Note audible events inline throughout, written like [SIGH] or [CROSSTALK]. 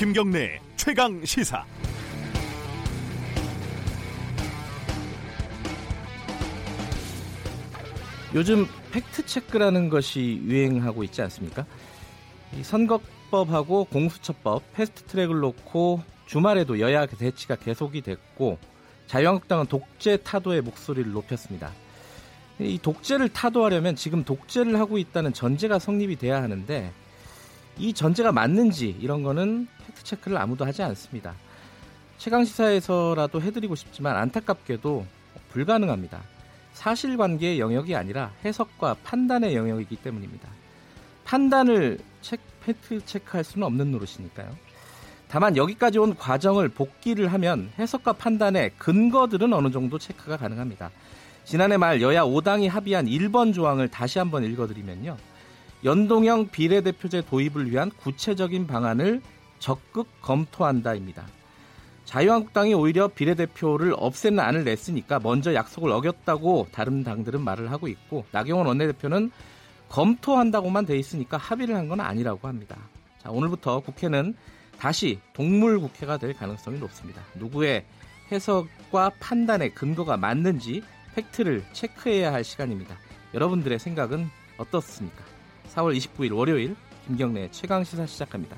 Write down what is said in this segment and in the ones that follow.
김경래 최강 시사. 요즘 팩트 체크라는 것이 유행하고 있지 않습니까? 선거법하고 공수처법 패스트 트랙을 놓고 주말에도 여야 대치가 계속이 됐고 자유한국당은 독재 타도의 목소리를 높였습니다. 이 독재를 타도하려면 지금 독재를 하고 있다는 전제가 성립이 돼야 하는데 이 전제가 맞는지 이런 거는 팩트 체크를 아무도 하지 않습니다. 최강 시사에서라도 해드리고 싶지만 안타깝게도 불가능합니다. 사실관계의 영역이 아니라 해석과 판단의 영역이기 때문입니다. 판단을 책, 팩트 체크할 수는 없는 노릇이니까요. 다만 여기까지 온 과정을 복기를 하면 해석과 판단의 근거들은 어느 정도 체크가 가능합니다. 지난해 말 여야 5당이 합의한 1번 조항을 다시 한번 읽어드리면요. 연동형 비례대표제 도입을 위한 구체적인 방안을 적극 검토한다입니다. 자유한국당이 오히려 비례대표를 없애는 안을 냈으니까 먼저 약속을 어겼다고 다른 당들은 말을 하고 있고 나경원 원내대표는 검토한다고만 돼 있으니까 합의를 한 건 아니라고 합니다. 자, 오늘부터 국회는 다시 동물 국회가 될 가능성이 높습니다. 누구의 해석과 판단의 근거가 맞는지 팩트를 체크해야 할 시간입니다. 여러분들의 생각은 어떻습니까? 4월 29일 월요일 김경래 최강 시사 시작합니다.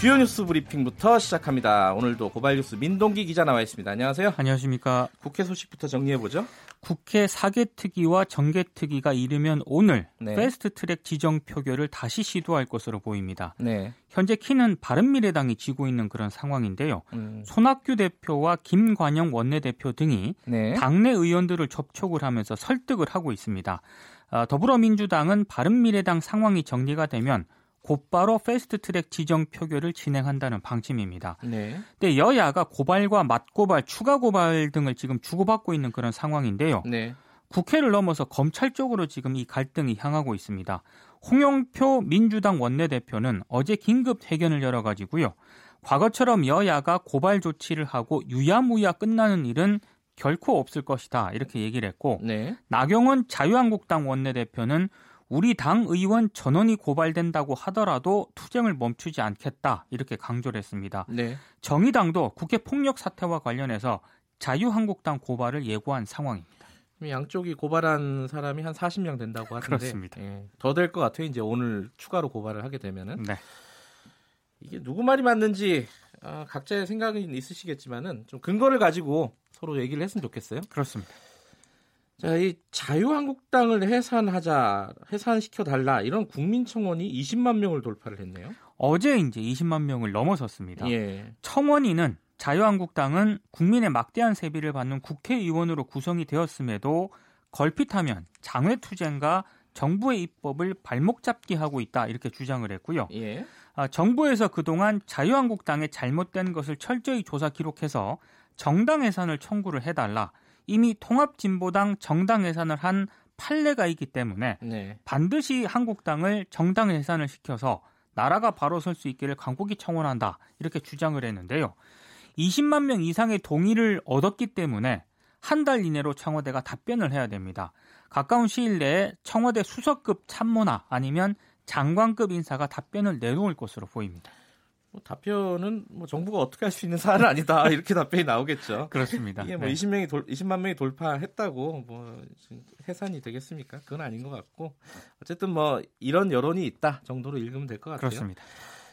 주요 뉴스 브리핑부터 시작합니다. 오늘도 고발 뉴스 민동기 기자 나와 있습니다. 안녕하세요. 안녕하십니까. 국회 소식부터 정리해 보죠. 국회 사개특위와 정개특위가 이르면 오늘 네. 패스트트랙 지정 표결을 다시 시도할 것으로 보입니다. 네. 현재 키는 바른미래당이 쥐고 있는 그런 상황인데요. 음. 손학규 대표와 김관영 원내대표 등이 네. 당내 의원들을 접촉을 하면서 설득을 하고 있습니다. 아, 더불어민주당은 바른미래당 상황이 정리가 되면 곧바로 패스트트랙 지정 표결을 진행한다는 방침입니다. 네. 근데 여야가 고발과 맞고발, 추가 고발 등을 지금 주고받고 있는 그런 상황인데요. 네. 국회를 넘어서 검찰 쪽으로 지금 이 갈등이 향하고 있습니다. 홍영표 민주당 원내대표는 어제 긴급 회견을 열어가지고요. 과거처럼 여야가 고발 조치를 하고 유야무야 끝나는 일은 결코 없을 것이다 이렇게 얘기를 했고 네. 나경원 자유한국당 원내대표는 우리 당 의원 전원이 고발된다고 하더라도 투쟁을 멈추지 않겠다 이렇게 강조를 했습니다. 네. 정의당도 국회 폭력 사태와 관련해서 자유한국당 고발을 예고한 상황입니다. 양쪽이 고발한 사람이 한 40명 된다고 하는데 그렇습니다. 예, 더될 것 같아요. 이제 오늘 추가로 고발을 하게 되면은 네. 이게 누구 말이 맞는지 아, 각자의 생각이 있으시겠지만은 좀 근거를 가지고 서로 얘기를 했으면 좋겠어요. 그렇습니다. 자, 이 자유한국당을 해산하자, 해산시켜 달라 이런 국민청원이 20만 명을 돌파를 했네요. 어제 이제 20만 명을 넘어섰습니다. 예. 청원인은 자유한국당은 국민의 막대한 세비를 받는 국회의원으로 구성이 되었음에도 걸핏하면 장외투쟁과 정부의 입법을 발목 잡기 하고 있다 이렇게 주장을 했고요. 예. 아, 정부에서 그동안 자유한국당의 잘못된 것을 철저히 조사 기록해서 정당 해산을 청구를 해달라. 이미 통합진보당 정당 해산을 한 판례가 있기 때문에 네. 반드시 한국당을 정당 해산을 시켜서 나라가 바로 설 수 있기를 강국이 청원한다 이렇게 주장을 했는데요. 20만 명 이상의 동의를 얻었기 때문에 한 달 이내로 청와대가 답변을 해야 됩니다. 가까운 시일 내에 청와대 수석급 참모나 아니면 장관급 인사가 답변을 내놓을 것으로 보입니다. 뭐 답변은 뭐 정부가 어떻게 할 수 있는 사안은 아니다 [LAUGHS] 이렇게 답변이 나오겠죠. 그렇습니다. 이게 뭐 네. 20명이 돌, 20만 명이 돌파했다고 뭐 해산이 되겠습니까? 그건 아닌 것 같고 어쨌든 뭐 이런 여론이 있다 정도로 읽으면 될 것 같아요. 그렇습니다.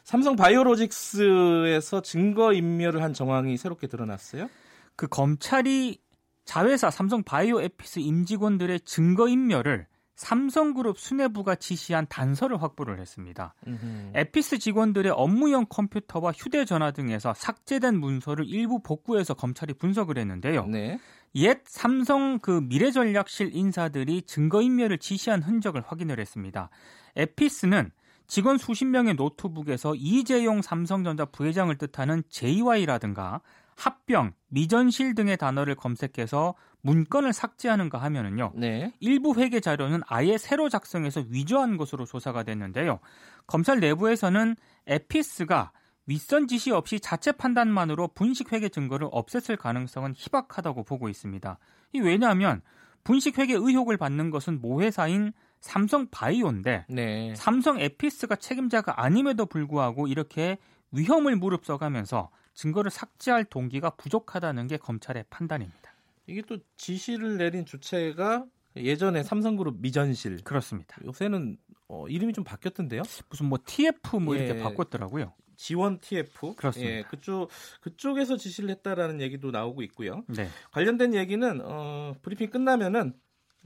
삼성 바이오로직스에서 증거 인멸을 한 정황이 새롭게 드러났어요. 그 검찰이 자회사 삼성 바이오에피스 임직원들의 증거 인멸을 삼성그룹 수뇌부가 지시한 단서를 확보를 했습니다. 음흠. 에피스 직원들의 업무용 컴퓨터와 휴대전화 등에서 삭제된 문서를 일부 복구해서 검찰이 분석을 했는데요. 네. 옛 삼성 그 미래전략실 인사들이 증거인멸을 지시한 흔적을 확인을 했습니다. 에피스는 직원 수십 명의 노트북에서 이재용 삼성전자 부회장을 뜻하는 JY라든가 합병, 미전실 등의 단어를 검색해서 문건을 삭제하는가 하면은요. 네. 일부 회계 자료는 아예 새로 작성해서 위조한 것으로 조사가 됐는데요. 검찰 내부에서는 에피스가 윗선 지시 없이 자체 판단만으로 분식 회계 증거를 없앴을 가능성은 희박하다고 보고 있습니다. 이 왜냐하면 분식 회계 의혹을 받는 것은 모회사인 삼성 바이오인데 네. 삼성 에피스가 책임자가 아님에도 불구하고 이렇게 위험을 무릅써가면서 증거를 삭제할 동기가 부족하다는 게 검찰의 판단입니다. 이게 또 지시를 내린 주체가 예전에 삼성그룹 미전실 그렇습니다. 요새는 어, 이름이 좀 바뀌었던데요? 무슨 뭐 TF 뭐 이렇게 예, 바꿨더라고요. 지원 TF 그렇습니다. 예, 그쪽 그쪽에서 지시를 했다라는 얘기도 나오고 있고요. 네. 관련된 얘기는 어, 브리핑 끝나면은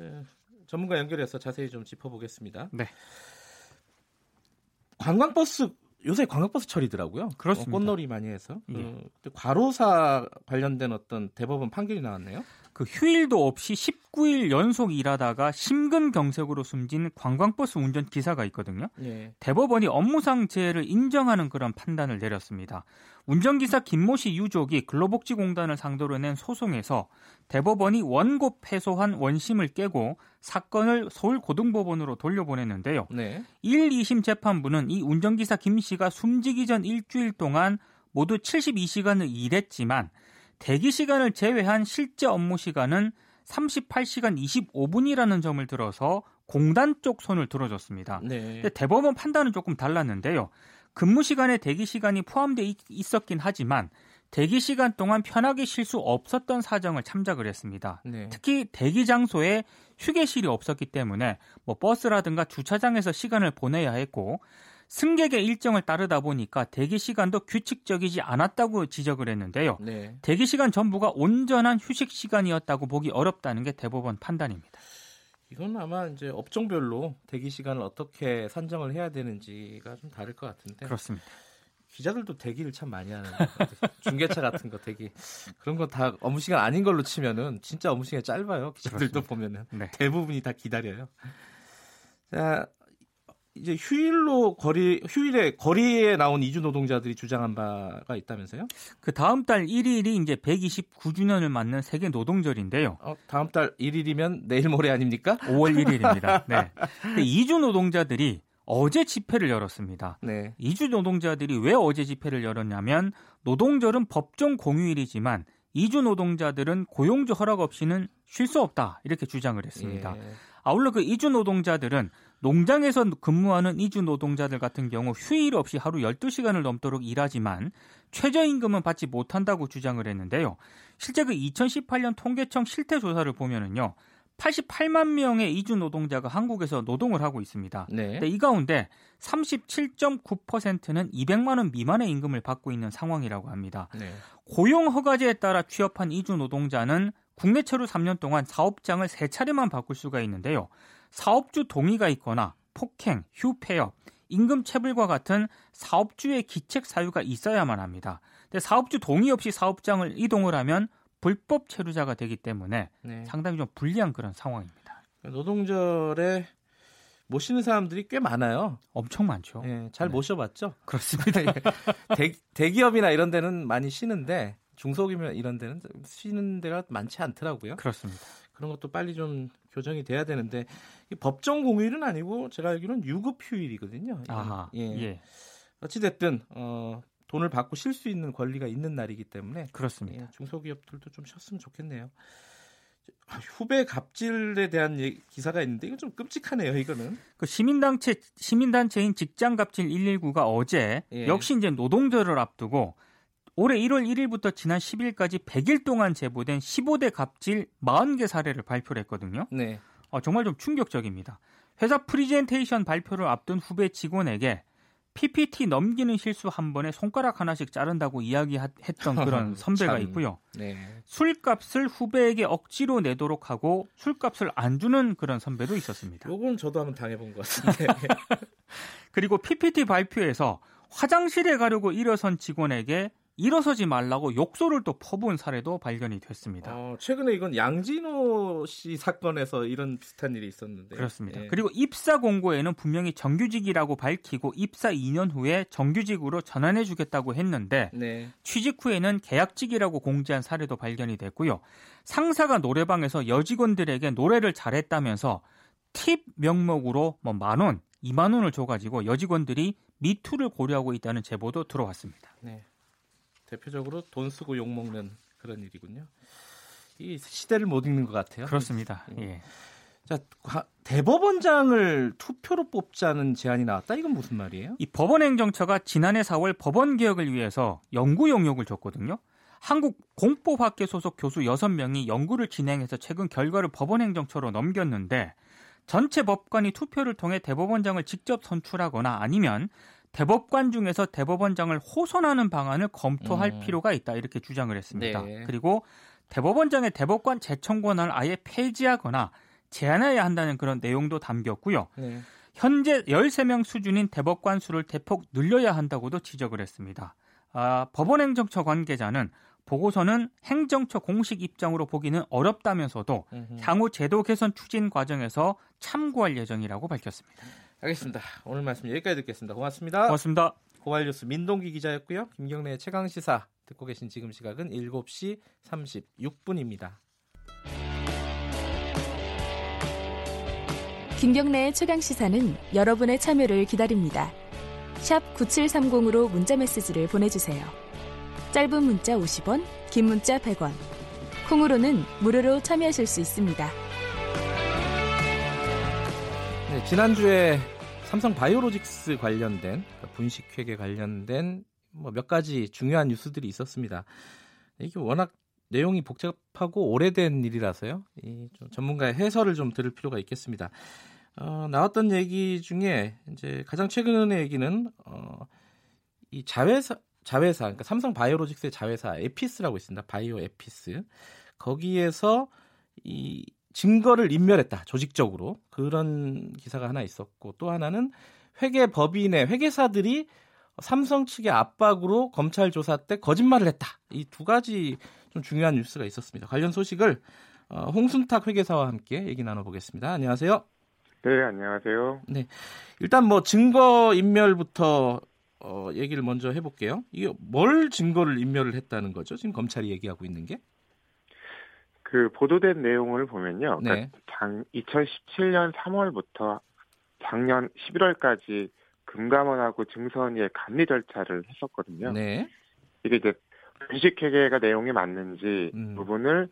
예, 전문가 연결해서 자세히 좀 짚어보겠습니다. 네. 관광버스 요새 관광버스 철이더라고요. 그렇습니다. 어, 꽃놀이 많이 해서 예. 어, 과로사 관련된 어떤 대법원 판결이 나왔네요. 그 휴일도 없이 19일 연속 일하다가 심근경색으로 숨진 관광버스 운전 기사가 있거든요. 예. 대법원이 업무상 재해를 인정하는 그런 판단을 내렸습니다. 운전기사 김모 씨 유족이 근로복지공단을 상대로 낸 소송에서 대법원이 원고 패소한 원심을 깨고 사건을 서울고등법원으로 돌려보냈는데요. 네. 1, 2심 재판부는 이 운전기사 김 씨가 숨지기 전 일주일 동안 모두 72시간을 일했지만 대기 시간을 제외한 실제 업무 시간은 38시간 25분이라는 점을 들어서 공단 쪽 손을 들어줬습니다. 네. 대법원 판단은 조금 달랐는데요. 근무 시간에 대기 시간이 포함돼 있었긴 하지만 대기 시간 동안 편하게 쉴 수 없었던 사정을 참작을 했습니다. 네. 특히 대기 장소에 휴게실이 없었기 때문에 뭐 버스라든가 주차장에서 시간을 보내야 했고 승객의 일정을 따르다 보니까 대기 시간도 규칙적이지 않았다고 지적을 했는데요. 네. 대기 시간 전부가 온전한 휴식 시간이었다고 보기 어렵다는 게 대법원 판단입니다. 이건 아마 이제 업종별로 대기 시간을 어떻게 산정을 해야 되는지가 좀 다를 것 같은데. 그렇습니다. 기자들도 대기를 참 많이 하는 [LAUGHS] 중계차 같은 거 대기 그런 거 다 업무 시간 아닌 걸로 치면은 진짜 업무 시간이 짧아요. 기자들도 그렇습니다. 보면은 네. 대부분이 다 기다려요. 자 이제 휴일로 거리 휴일에 거리에 나온 이주 노동자들이 주장한 바가 있다면서요? 그 다음 달 1일이 이제 129주년을 맞는 세계 노동절인데요. 어, 다음 달 1일이면 내일 모레 아닙니까? 5월 1일입니다. [LAUGHS] 네. 이주 노동자들이 어제 집회를 열었습니다. 네. 이주 노동자들이 왜 어제 집회를 열었냐면 노동절은 법정 공휴일이지만 이주 노동자들은 고용주 허락 없이는 쉴 수 없다 이렇게 주장을 했습니다. 예. 아울러 그 이주 노동자들은 농장에서 근무하는 이주 노동자들 같은 경우 휴일 없이 하루 12시간을 넘도록 일하지만 최저임금은 받지 못한다고 주장을 했는데요. 실제 그 2018년 통계청 실태 조사를 보면은요. 88만 명의 이주 노동자가 한국에서 노동을 하고 있습니다. 네. 이 가운데 37.9%는 200만 원 미만의 임금을 받고 있는 상황이라고 합니다. 네. 고용 허가제에 따라 취업한 이주 노동자는 국내채로 3년 동안 사업장을 3차례만 바꿀 수가 있는데요. 사업주 동의가 있거나 폭행, 휴폐업, 임금 체불과 같은 사업주의 기책 사유가 있어야만 합니다. 근데 사업주 동의 없이 사업장을 이동을 하면 불법 체류자가 되기 때문에 네. 상당히 좀 불리한 그런 상황입니다. 노동절에 모시는 사람들이 꽤 많아요. 엄청 많죠. 네, 잘 네. 모셔봤죠. [LAUGHS] 그렇습니다. [LAUGHS] 대, 대기업이나 이런 데는 많이 쉬는데 중소기업 이런 데는 쉬는 데가 많지 않더라고요. 그렇습니다. 그런 것도 빨리 좀 교정이 돼야 되는데 법정 공휴일은 아니고 제가 알기로는 유급 휴일이거든요. 아하, 예. 예. 어찌 됐든 어, 돈을 받고 쉴 수 있는 권리가 있는 날이기 때문에 그렇습니다. 예, 중소기업들도 좀 쉬었으면 좋겠네요. 아, 후배 갑질에 대한 기사가 있는데 이건 좀 끔찍하네요. 이거는 그 시민단체 시민단체인 직장갑질 119가 어제 예. 역시 이제 노동절을 앞두고 올해 1월 1일부터 지난 10일까지 100일 동안 제보된 15대 갑질 40개 사례를 발표를 했거든요. 네. 어, 정말 좀 충격적입니다. 회사 프리젠테이션 발표를 앞둔 후배 직원에게 PPT 넘기는 실수 한 번에 손가락 하나씩 자른다고 이야기했던 [LAUGHS] 그런 선배가 있고요. 네. 술값을 후배에게 억지로 내도록 하고 술값을 안 주는 그런 선배도 있었습니다. 이건 저도 한번 당해본 것 같은데. [LAUGHS] 그리고 PPT 발표에서 화장실에 가려고 일어선 직원에게 일어서지 말라고 욕설을 또 퍼부은 사례도 발견이 됐습니다. 어, 최근에 이건 양진호 씨 사건에서 이런 비슷한 일이 있었는데. 그렇습니다. 예. 그리고 입사 공고에는 분명히 정규직이라고 밝히고 입사 2년 후에 정규직으로 전환해 주겠다고 했는데 네. 취직 후에는 계약직이라고 공지한 사례도 발견이 됐고요. 상사가 노래방에서 여직원들에게 노래를 잘했다면서 팁 명목으로 뭐 만 원, 2만 원을 줘가지고 여직원들이 미투를 고려하고 있다는 제보도 들어왔습니다. 네. 대표적으로 돈 쓰고 욕 먹는 그런 일이군요. 이 시대를 못 읽는 것 같아요. 그렇습니다. 예. 자, 대법원장을 투표로 뽑자는 제안이 나왔다. 이건 무슨 말이에요? 이 법원행정처가 지난해 4월 법원 개혁을 위해서 연구 용역을 줬거든요. 한국 공법학계 소속 교수 6명이 연구를 진행해서 최근 결과를 법원행정처로 넘겼는데 전체 법관이 투표를 통해 대법원장을 직접 선출하거나 아니면 대법관 중에서 대법원장을 호선하는 방안을 검토할 음. 필요가 있다 이렇게 주장을 했습니다. 네. 그리고 대법원장의 대법관 재청 권한을 아예 폐지하거나 제한해야 한다는 그런 내용도 담겼고요. 네. 현재 13명 수준인 대법관 수를 대폭 늘려야 한다고도 지적을 했습니다. 아, 법원행정처 관계자는 보고서는 행정처 공식 입장으로 보기는 어렵다면서도. 향후 제도 개선 추진 과정에서 참고할 예정이라고 밝혔습니다. 알겠습니다. 오늘 말씀 여기까지 듣겠습니다. 고맙습니다. 고맙습니다. 고발뉴스 민동기 기자였고요. 김경래 최강 시사 듣고 계신 지금 시각은 7시 36분입니다. 김경래의 최강 시사는 여러분의 참여를 기다립니다. 샵 9730으로 문자 메시지를 보내주세요. 짧은 문자 50원, 긴 문자 100원. 콩으로는 무료로 참여하실 수 있습니다. 네, 지난주에 삼성 바이오로직스 관련된 그러니까 분식회계 관련된 뭐 몇 가지 중요한 뉴스들이 있었습니다. 이게 워낙 내용이 복잡하고 오래된 일이라서요. 이 좀 전문가의 해설을 좀 들을 필요가 있겠습니다. 어, 나왔던 얘기 중에 이제 가장 최근의 얘기는 어, 이 자회사 자회사, 그러니까 삼성 바이오로직스의 자회사 에피스라고 있습니다. 바이오 에피스. 거기에서 이 증거를 인멸했다. 조직적으로. 그런 기사가 하나 있었고 또 하나는 회계 법인의 회계사들이 삼성 측의 압박으로 검찰 조사 때 거짓말을 했다. 이 두 가지 좀 중요한 뉴스가 있었습니다. 관련 소식을 어, 홍순탁 회계사와 함께 얘기 나눠보겠습니다. 안녕하세요. 네, 안녕하세요. 네, 일단 뭐 증거 인멸부터 어, 얘기를 먼저 해볼게요. 이게 뭘 증거를 인멸을 했다는 거죠? 지금 검찰이 얘기하고 있는 게? 그 보도된 내용을 보면요. 그러니까 네. 장, 2017년 3월부터 작년 11월까지 금감원하고 증선위의 감리 절차를 했었거든요. 네. 이게 이제 주식회계가 내용이 맞는지 음. 부분을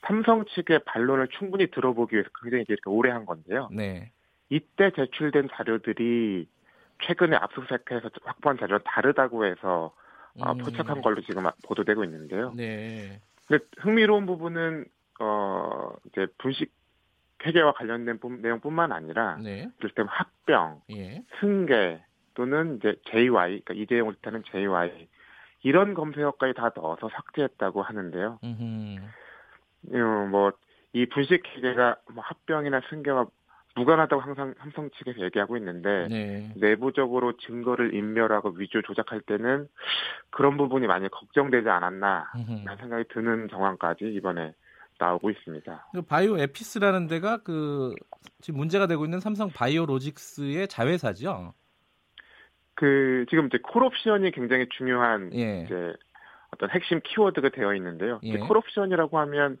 삼성 측의 반론을 충분히 들어보기 위해서 굉장히 이렇게 오래 한 건데요. 네. 이때 제출된 자료들이 최근에 압수수색해서 확보한 자료와 다르다고 해서 어, 음. 포착한 걸로 지금 보도되고 있는데요. 네. 근데 흥미로운 부분은 어 이제 분식 회계와 관련된 내용뿐만 아니라 네. 이를테면 합병, 예. 승계 또는 이제 JY, 그러니까 이재용을 뜻하는 JY 이런 검색어까지 다 넣어서 삭제했다고 하는데요. 어, 뭐이 분식 회계가 뭐 합병이나 승계와 무관하다고 항상 삼성 측에서 얘기하고 있는데 네. 내부적으로 증거를 인멸하고 위조 조작할 때는 그런 부분이 많이 걱정되지 않았나 라는 생각이 드는 정황까지 이번에 나오고 있습니다. 그 바이오 에피스라는 데가 그 지금 문제가 되고 있는 삼성 바이오로직스의 자회사죠. 그 지금 이제 콜옵션이 굉장히 중요한 예. 이제 어떤 핵심 키워드가 되어 있는데요. 예. 콜옵션이라고 하면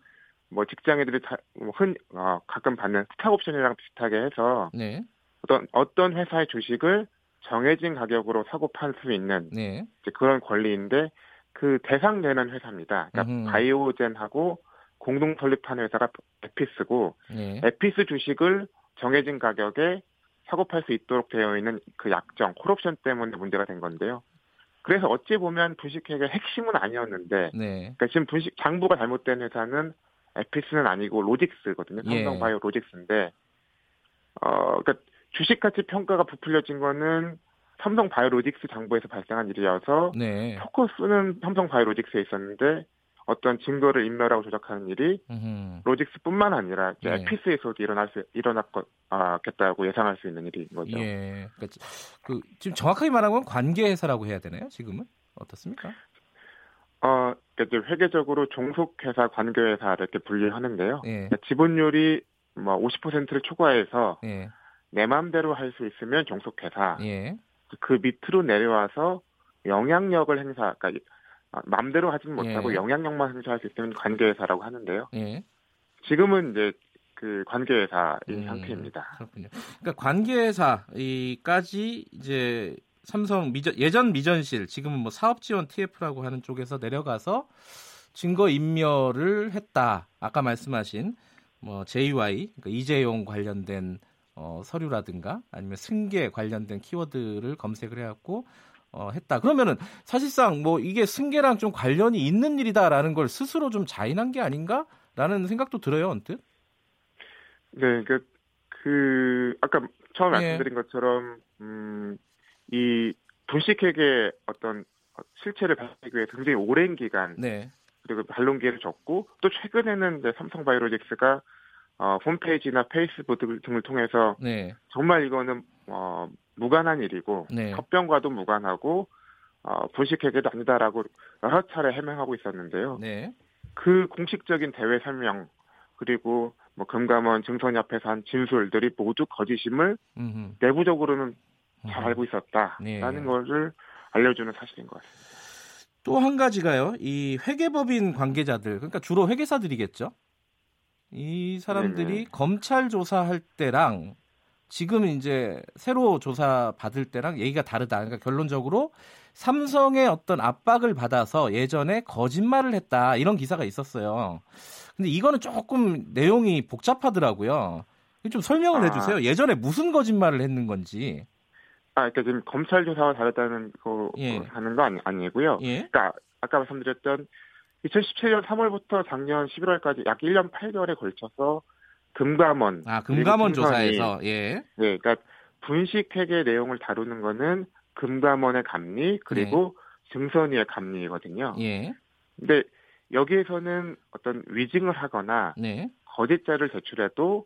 뭐 직장인들이 다, 뭐 흔, 어, 가끔 받는 스탁 옵션이랑 비슷하게 해서 네. 어떤 어떤 회사의 주식을 정해진 가격으로 사고 팔 수 있는 네. 이제 그런 권리인데 그 대상되는 회사입니다. 그러니까 음흠. 바이오젠하고 공동 설립한 회사가 에피스고 네. 에피스 주식을 정해진 가격에 사고 팔 수 있도록 되어 있는 그 약정 콜옵션 때문에 문제가 된 건데요. 그래서 어찌 보면 분식회계 핵심은 아니었는데, 네. 그러니까 지금 분식 장부가 잘못된 회사는 에피스는 아니고 로직스거든요. 예. 삼성바이오 로직스인데 어 그러니까 주식 가치 평가가 부풀려진 거는 삼성 바이오로직스 장부에서 발생한 일이어서 네. 포커스는 삼성 바이오로직스에 있었는데 어떤 증거를 인멸하고 조작하는 일이. 로직스뿐만 아니라 네. 에피스에서도 일어날 수 일어났겠다고 예상할 수 있는 일인 거죠. 예. 그러니까 그 지금 정확하게 말하면 관계 회사라고 해야 되나요? 지금은 어떻습니까? 어, 그러니까 회계적으로 종속회사, 관계회사 이렇게 분류하는데요. 예. 그러니까 지분율이 뭐 50%를 초과해서 예. 내 마음대로 할 수 있으면 종속회사. 예. 그 밑으로 내려와서 영향력을 행사, 그러니까 마음대로 하진 못하고 예. 영향력만 행사할 수 있으면 관계회사라고 하는데요. 예. 지금은 이제 그 관계회사인 음, 상태입니다. 그렇군요. 그러니까 관계회사까지 이제 삼성 미전, 예전 미전실 지금은 뭐 사업 지원 TF라고 하는 쪽에서 내려가서 증거 인멸을 했다. 아까 말씀하신 뭐 JY 그러니까 이재용 관련된 어, 서류라든가 아니면 승계 관련된 키워드를 검색을 해갖고 어, 했다. 그러면은 사실상 뭐 이게 승계랑 좀 관련이 있는 일이다라는 걸 스스로 좀 자인한 게 아닌가라는 생각도 들어요, 언뜻. 네, 그, 그 아까 처음에 네. 말씀드린 것처럼 음, 이 분식회계 어떤 실체를 밝히기 위해 굉장히 오랜 기간 네. 그리고 반론기를 줬고 또 최근에는 이제 삼성바이오로직스가 어, 홈페이지나 페이스북 등을 통해서 네. 정말 이거는 어, 무관한 일이고 네. 협병과도 무관하고 어, 분식회계도 아니다라고 여러 차례 해명하고 있었는데요. 네. 그 공식적인 대외 설명 그리고 뭐 금감원 증선이 앞에서 한 진술들이 모두 거짓임을 음흠. 내부적으로는 잘 알고 있었다라는 네. 것을 알려주는 사실인 것 같습니다. 또 한 가지가요. 이 회계법인 관계자들, 그러니까 주로 회계사들이겠죠. 이 사람들이 네네. 검찰 조사할 때랑 지금 이제 새로 조사 받을 때랑 얘기가 다르다. 그러니까 결론적으로 삼성의 어떤 압박을 받아서 예전에 거짓말을 했다. 이런 기사가 있었어요. 근데 이거는 조금 내용이 복잡하더라고요. 좀 설명을 아. 해주세요. 예전에 무슨 거짓말을 했는 건지. 아, 그러니까 지금 검찰 조사와 다르다는 거 예. 하는 거 아니, 아니고요. 예. 그러니까 아까 말씀드렸던 2017년 3월부터 작년 11월까지 약 1년 8개월에 걸쳐서 금감원 아 금감원 조사에서 예. 네, 그러니까 분식회계 내용을 다루는 거는 금감원의 감리 그리고 네. 증선위의 감리거든요. 예. 근데 여기에서는 어떤 위증을 하거나 네. 거짓자를 제출해도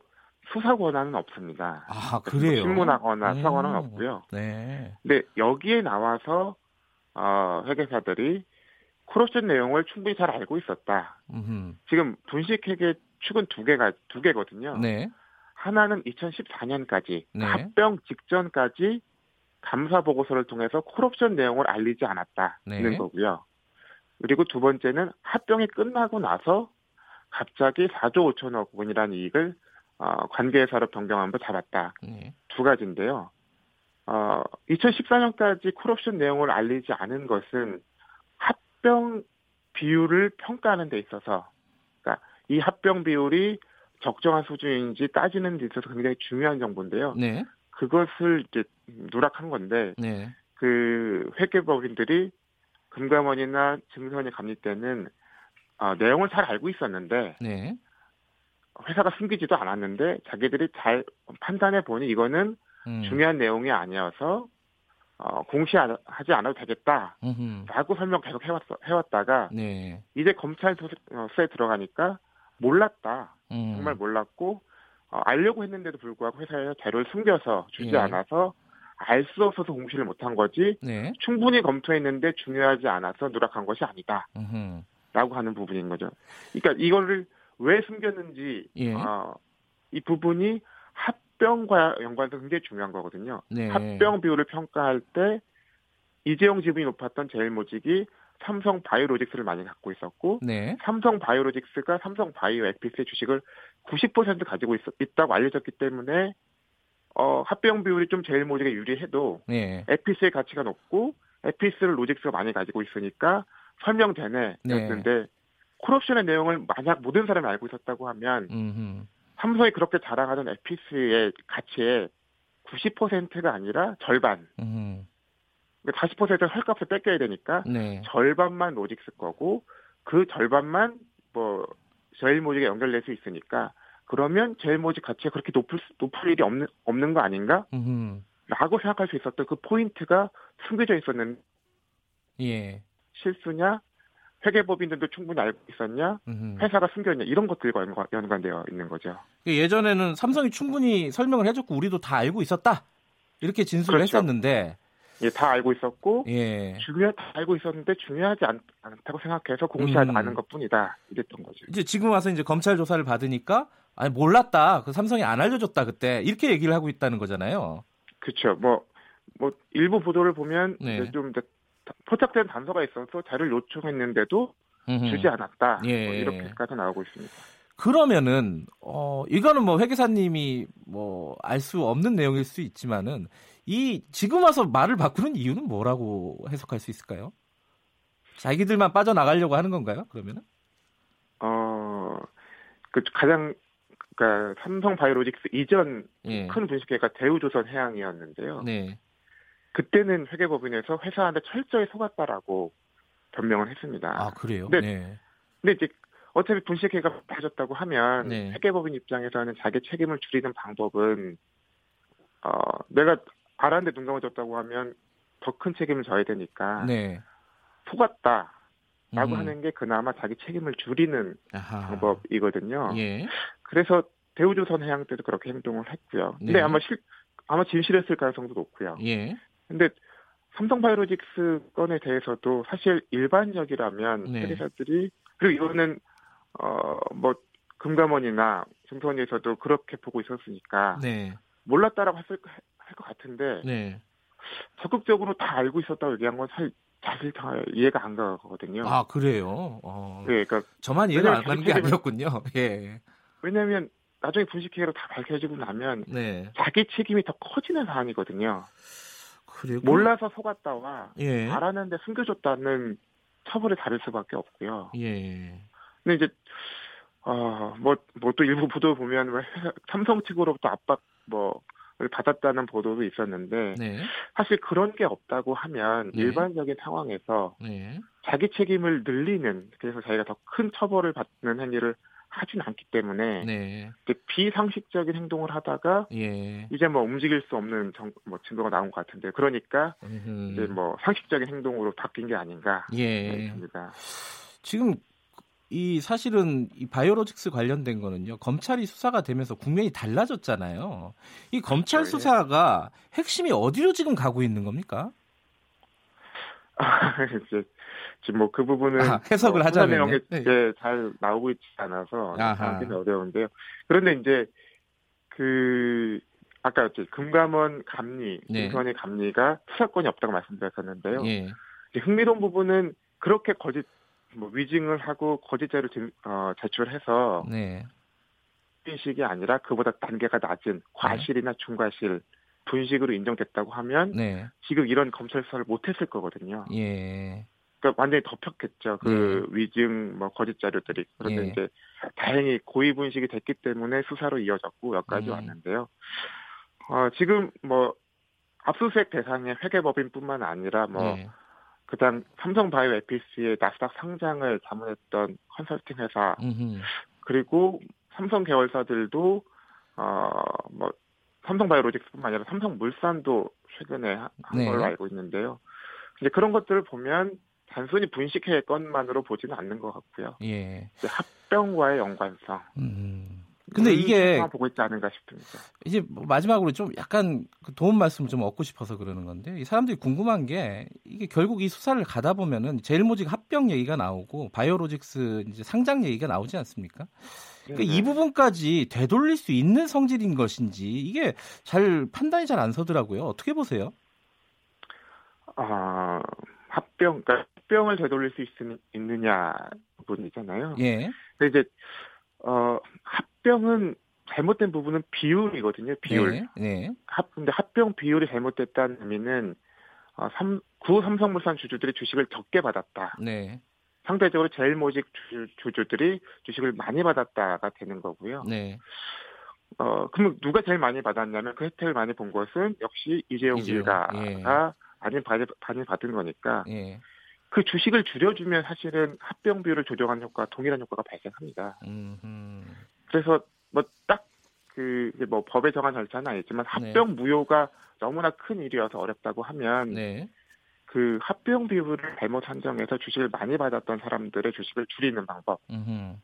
수사 권한은 없습니다. 아 그래요? 신문하거나 음. 수사 권한은 없고요. 네. 근데 여기에 나와서 어, 회계사들이 크로스 내용을 충분히 잘 알고 있었다. 음흠. 지금 분식회계 축은 두 개가 두 개거든요. 네. 하나는 2014년까지 네. 합병 직전까지 감사 보고서를 통해서 콜옵션 내용을 알리지 않았다는 네. 거고요. 그리고 두 번째는 합병이 끝나고 나서 갑자기 4조 5천억 원이라는 이익을 어, 관계회사로 변경한부 잡았다. 네. 두 가지인데요. 어, 2014년까지 콜옵션 내용을 알리지 않은 것은 합병 비율을 평가하는 데 있어서 이 합병 비율이 적정한 수준인지 따지는 데 있어서 굉장히 중요한 정보인데요. 네. 그것을 이제 누락한 건데 네. 그 회계법인들이 금감원이나 증선이 감리 때는 어, 내용을 잘 알고 있었는데 네. 회사가 숨기지도 않았는데 자기들이 잘 판단해 보니 이거는 음. 중요한 내용이 아니어서 어, 공시하지 않아도 되겠다 라고 설명 계속 해왔, 해왔다가 네. 이제 검찰 수사에 들어가니까 몰랐다. 음. 정말 몰랐고 어, 알려고 했는데도 불구하고 회사에 자료를 숨겨서 주지 예. 않아서 알 수 없어서 공시를 못한 거지 네. 충분히 검토했는데 중요하지 않아서 누락한 것이 아니다. 음흠. 라고 하는 부분인 거죠. 그러니까 이거를 왜 숨겼는지 예. 어, 이 부분이 합병과 연관해서 굉장히 중요한 거거든요. 네. 합병 비율을 평가할 때 이재용 지분이 높았던 제일모직이 삼성 바이오로직스를 많이 갖고 있었고 네. 삼성 바이오로직스가 삼성 바이오 에피스의 주식을 90% 가지고 있, 있다고 알려졌기 때문에 어, 합병 비율이 좀 제일 모직에 유리해도 네. 에피스의 가치가 높고 에피스를 로직스가 많이 가지고 있으니까 설명되네 였는데 네. 콜옵션의 내용을 만약 모든 사람이 알고 있었다고 하면 음흠. 삼성이 그렇게 자랑하던 에피스의 가치의 90%가 아니라 절반 음흠. 40%를 헐값에 뺏겨야 되니까 네. 절반만 로직스 거고 그 절반만 뭐 제일 모직에 연결될 수 있으니까 그러면 제일 모직 가치가 그렇게 높을 높을 일이 없는 없는 거 아닌가? 음흠. 라고 생각할 수 있었던 그 포인트가 숨겨져 있었는데 예. 실수냐? 회계법인들도 충분히 알고 있었냐? 음흠. 회사가 숨겼냐? 이런 것들과 연관되어 있는 거죠. 예전에는 삼성이 충분히 설명을 해줬고 우리도 다 알고 있었다. 이렇게 진술을 그렇죠. 했었는데 예, 다 알고 있었고 예. 중요 다 알고 있었는데 중요하지 않, 다고 생각해서 공시하지 음. 않은 것뿐이다 이랬던 거죠. 이제 지금 와서 이제 검찰 조사를 받으니까 아니 몰랐다. 그 삼성이 안 알려줬다 그때 이렇게 얘기를 하고 있다는 거잖아요. 그렇죠. 뭐뭐 뭐 일부 보도를 보면 네. 좀 포착된 단서가 있어서 자료를 요청했는데도 음흠. 주지 않았다. 예. 뭐 이렇게까지 나오고 있습니다. 그러면은 어 이거는 뭐 회계사님이 뭐 알 수 없는 내용일 수 있지만은 이 지금 와서 말을 바꾸는 이유는 뭐라고 해석할 수 있을까요? 자기들만 빠져나가려고 하는 건가요? 그러면은? 어, 그 가장 그러니까 삼성 바이오로직스 이전 예. 큰 분식회가 대우조선 해양이었는데요. 네. 그때는 회계법인에서 회사한테 철저히 속았다라고 변명을 했습니다. 아 그래요? 근데, 네. 근데 이제 어차피 분식회가 빠졌다고 하면 네. 회계법인 입장에서는 자기 책임을 줄이는 방법은 어 내가 알았는데 눈 감아줬다고 하면 더 큰 책임을 져야 되니까 네. 속았다. 라고 음. 하는 게 그나마 자기 책임을 줄이는 아하. 방법이거든요. 예. 그래서 대우조선 해양 때도 그렇게 행동을 했고요. 근데 네. 아마 실 아마 진실했을 가능성도 높고요. 예. 근데 삼성바이오로직스 건에 대해서도 사실 일반적이라면 네. 회사들이 그리고 이거는 어뭐 금감원이나 증권에서도 그렇게 보고 있었으니까 네. 몰랐다라고 했을 할 것 같은데 네. 적극적으로 다 알고 있었다고 얘기한 건 사실 사실 다 이해가 안 가거든요. 아 그래요? 어. 네, 그러니까 저만 이해가 안 가는 게 아니었군요. [LAUGHS] 예. 왜냐하면 나중에 분식회계로 다 밝혀지고 나면 네. 자기 책임이 더 커지는 사안이거든요. 그리고 몰라서 속았다와 예. 알았는데 숨겨줬다는 처벌을 다를 수밖에 없고요. 예. 근데 이제 어뭐뭐 뭐또 일부 보도 보면 회사, 삼성 측으로부터 압박 뭐 받았다는 보도도 있었는데 네. 사실 그런 게 없다고 하면 네. 일반적인 상황에서 네. 자기 책임을 늘리는 그래서 자기가 더 큰 처벌을 받는 행위를 하진 않기 때문에 네. 비상식적인 행동을 하다가 예. 이제 뭐 움직일 수 없는 정, 뭐 증거가 나온 것 같은데 그러니까 음흠. 이제 뭐 상식적인 행동으로 바뀐 게 아닌가 예. 싶습니다. 지금 이 사실은 이 바이오로직스 관련된 거는요 검찰이 수사가 되면서 국면이 달라졌잖아요. 이 검찰 그렇죠, 예. 수사가 핵심이 어디로 지금 가고 있는 겁니까? [LAUGHS] 이제 지금 뭐 그 부분은 아, 해석을 뭐 하자면 네. 잘 나오고 있지 않아서 하기는 어려운데요. 그런데 이제 그 아까 이제 금감원 감리, 네. 금감원의 감리가 수사권이 없다고 말씀드렸었는데요. 예. 흥미로운 부분은 그렇게 거짓 뭐 위증을 하고 거짓 자를 어, 제출해서 네. 인식이 아니라 그보다 단계가 낮은 과실이나 중과실 분식으로 인정됐다고 하면 네. 지금 이런 검찰 수사를 못했을 거거든요. 예. 그러니까 완전히 덮였겠죠. 그 예. 위증 뭐 거짓 자료들이 그런데 예. 이제 다행히 고의 분식이 됐기 때문에 수사로 이어졌고 여기까지 음. 왔는데요. 어, 지금 뭐 압수수색 대상의 회계법인뿐만 아니라 뭐 예. 그다음 삼성바이오 에피스의 나스닥 상장을 자문했던 컨설팅 회사 음흠. 그리고 삼성 계열사들도 어뭐 삼성바이오로직스뿐만 아니라 삼성물산도 최근에 한 네. 걸로 알고 있는데요. 이제 그런 것들을 보면 단순히 분식회 건만으로 보지는 않는 것 같고요. 예. 합병과의 연관성. 음. 근데 이게 보고 있지 않은가 싶습니다. 이제 뭐 마지막으로 좀 약간 그 도움 말씀을 좀 얻고 싶어서 그러는 건데 이 사람들이 궁금한 게 이게 결국 이 수사를 가다 보면은 제일모직 합병 얘기가 나오고 바이오로직스 이제 상장 얘기가 나오지 않습니까? 그러니까 네. 이 부분까지 되돌릴 수 있는 성질인 것인지 이게 잘 판단이 잘 안 서더라고요. 어떻게 보세요? 아 합병, 그러니까 합병을 되돌릴 수 있, 있느냐 부분이잖아요. 예. 근데 이제 어, 합병은 잘못된 부분은 비율이거든요. 비율. 네. 네. 합 근데 합병 비율이 잘못됐다는 의미는 어, 삼, 구 삼성물산 주주들이 주식을 적게 받았다. 네. 상대적으로 제일 모직 주, 주들이 주식을 많이 받았다가 되는 거고요. 네. 어, 그럼 누가 제일 많이 받았냐면 그 혜택을 많이 본 것은 역시 이재용 일가가 예. 많이 받, 많이 받은 거니까 예. 그 주식을 줄여주면 사실은 합병 비율을 조정하는 효과, 동일한 효과가 발생합니다. 음흠. 그래서 뭐 딱 그 뭐 법에 정한 절차는 아니지만 네. 합병 네. 무효가 너무나 큰 일이어서 어렵다고 하면 네. 그 합병 비율을 잘못 산정해서 주식을 많이 받았던 사람들의 주식을 줄이는 방법. 음흠.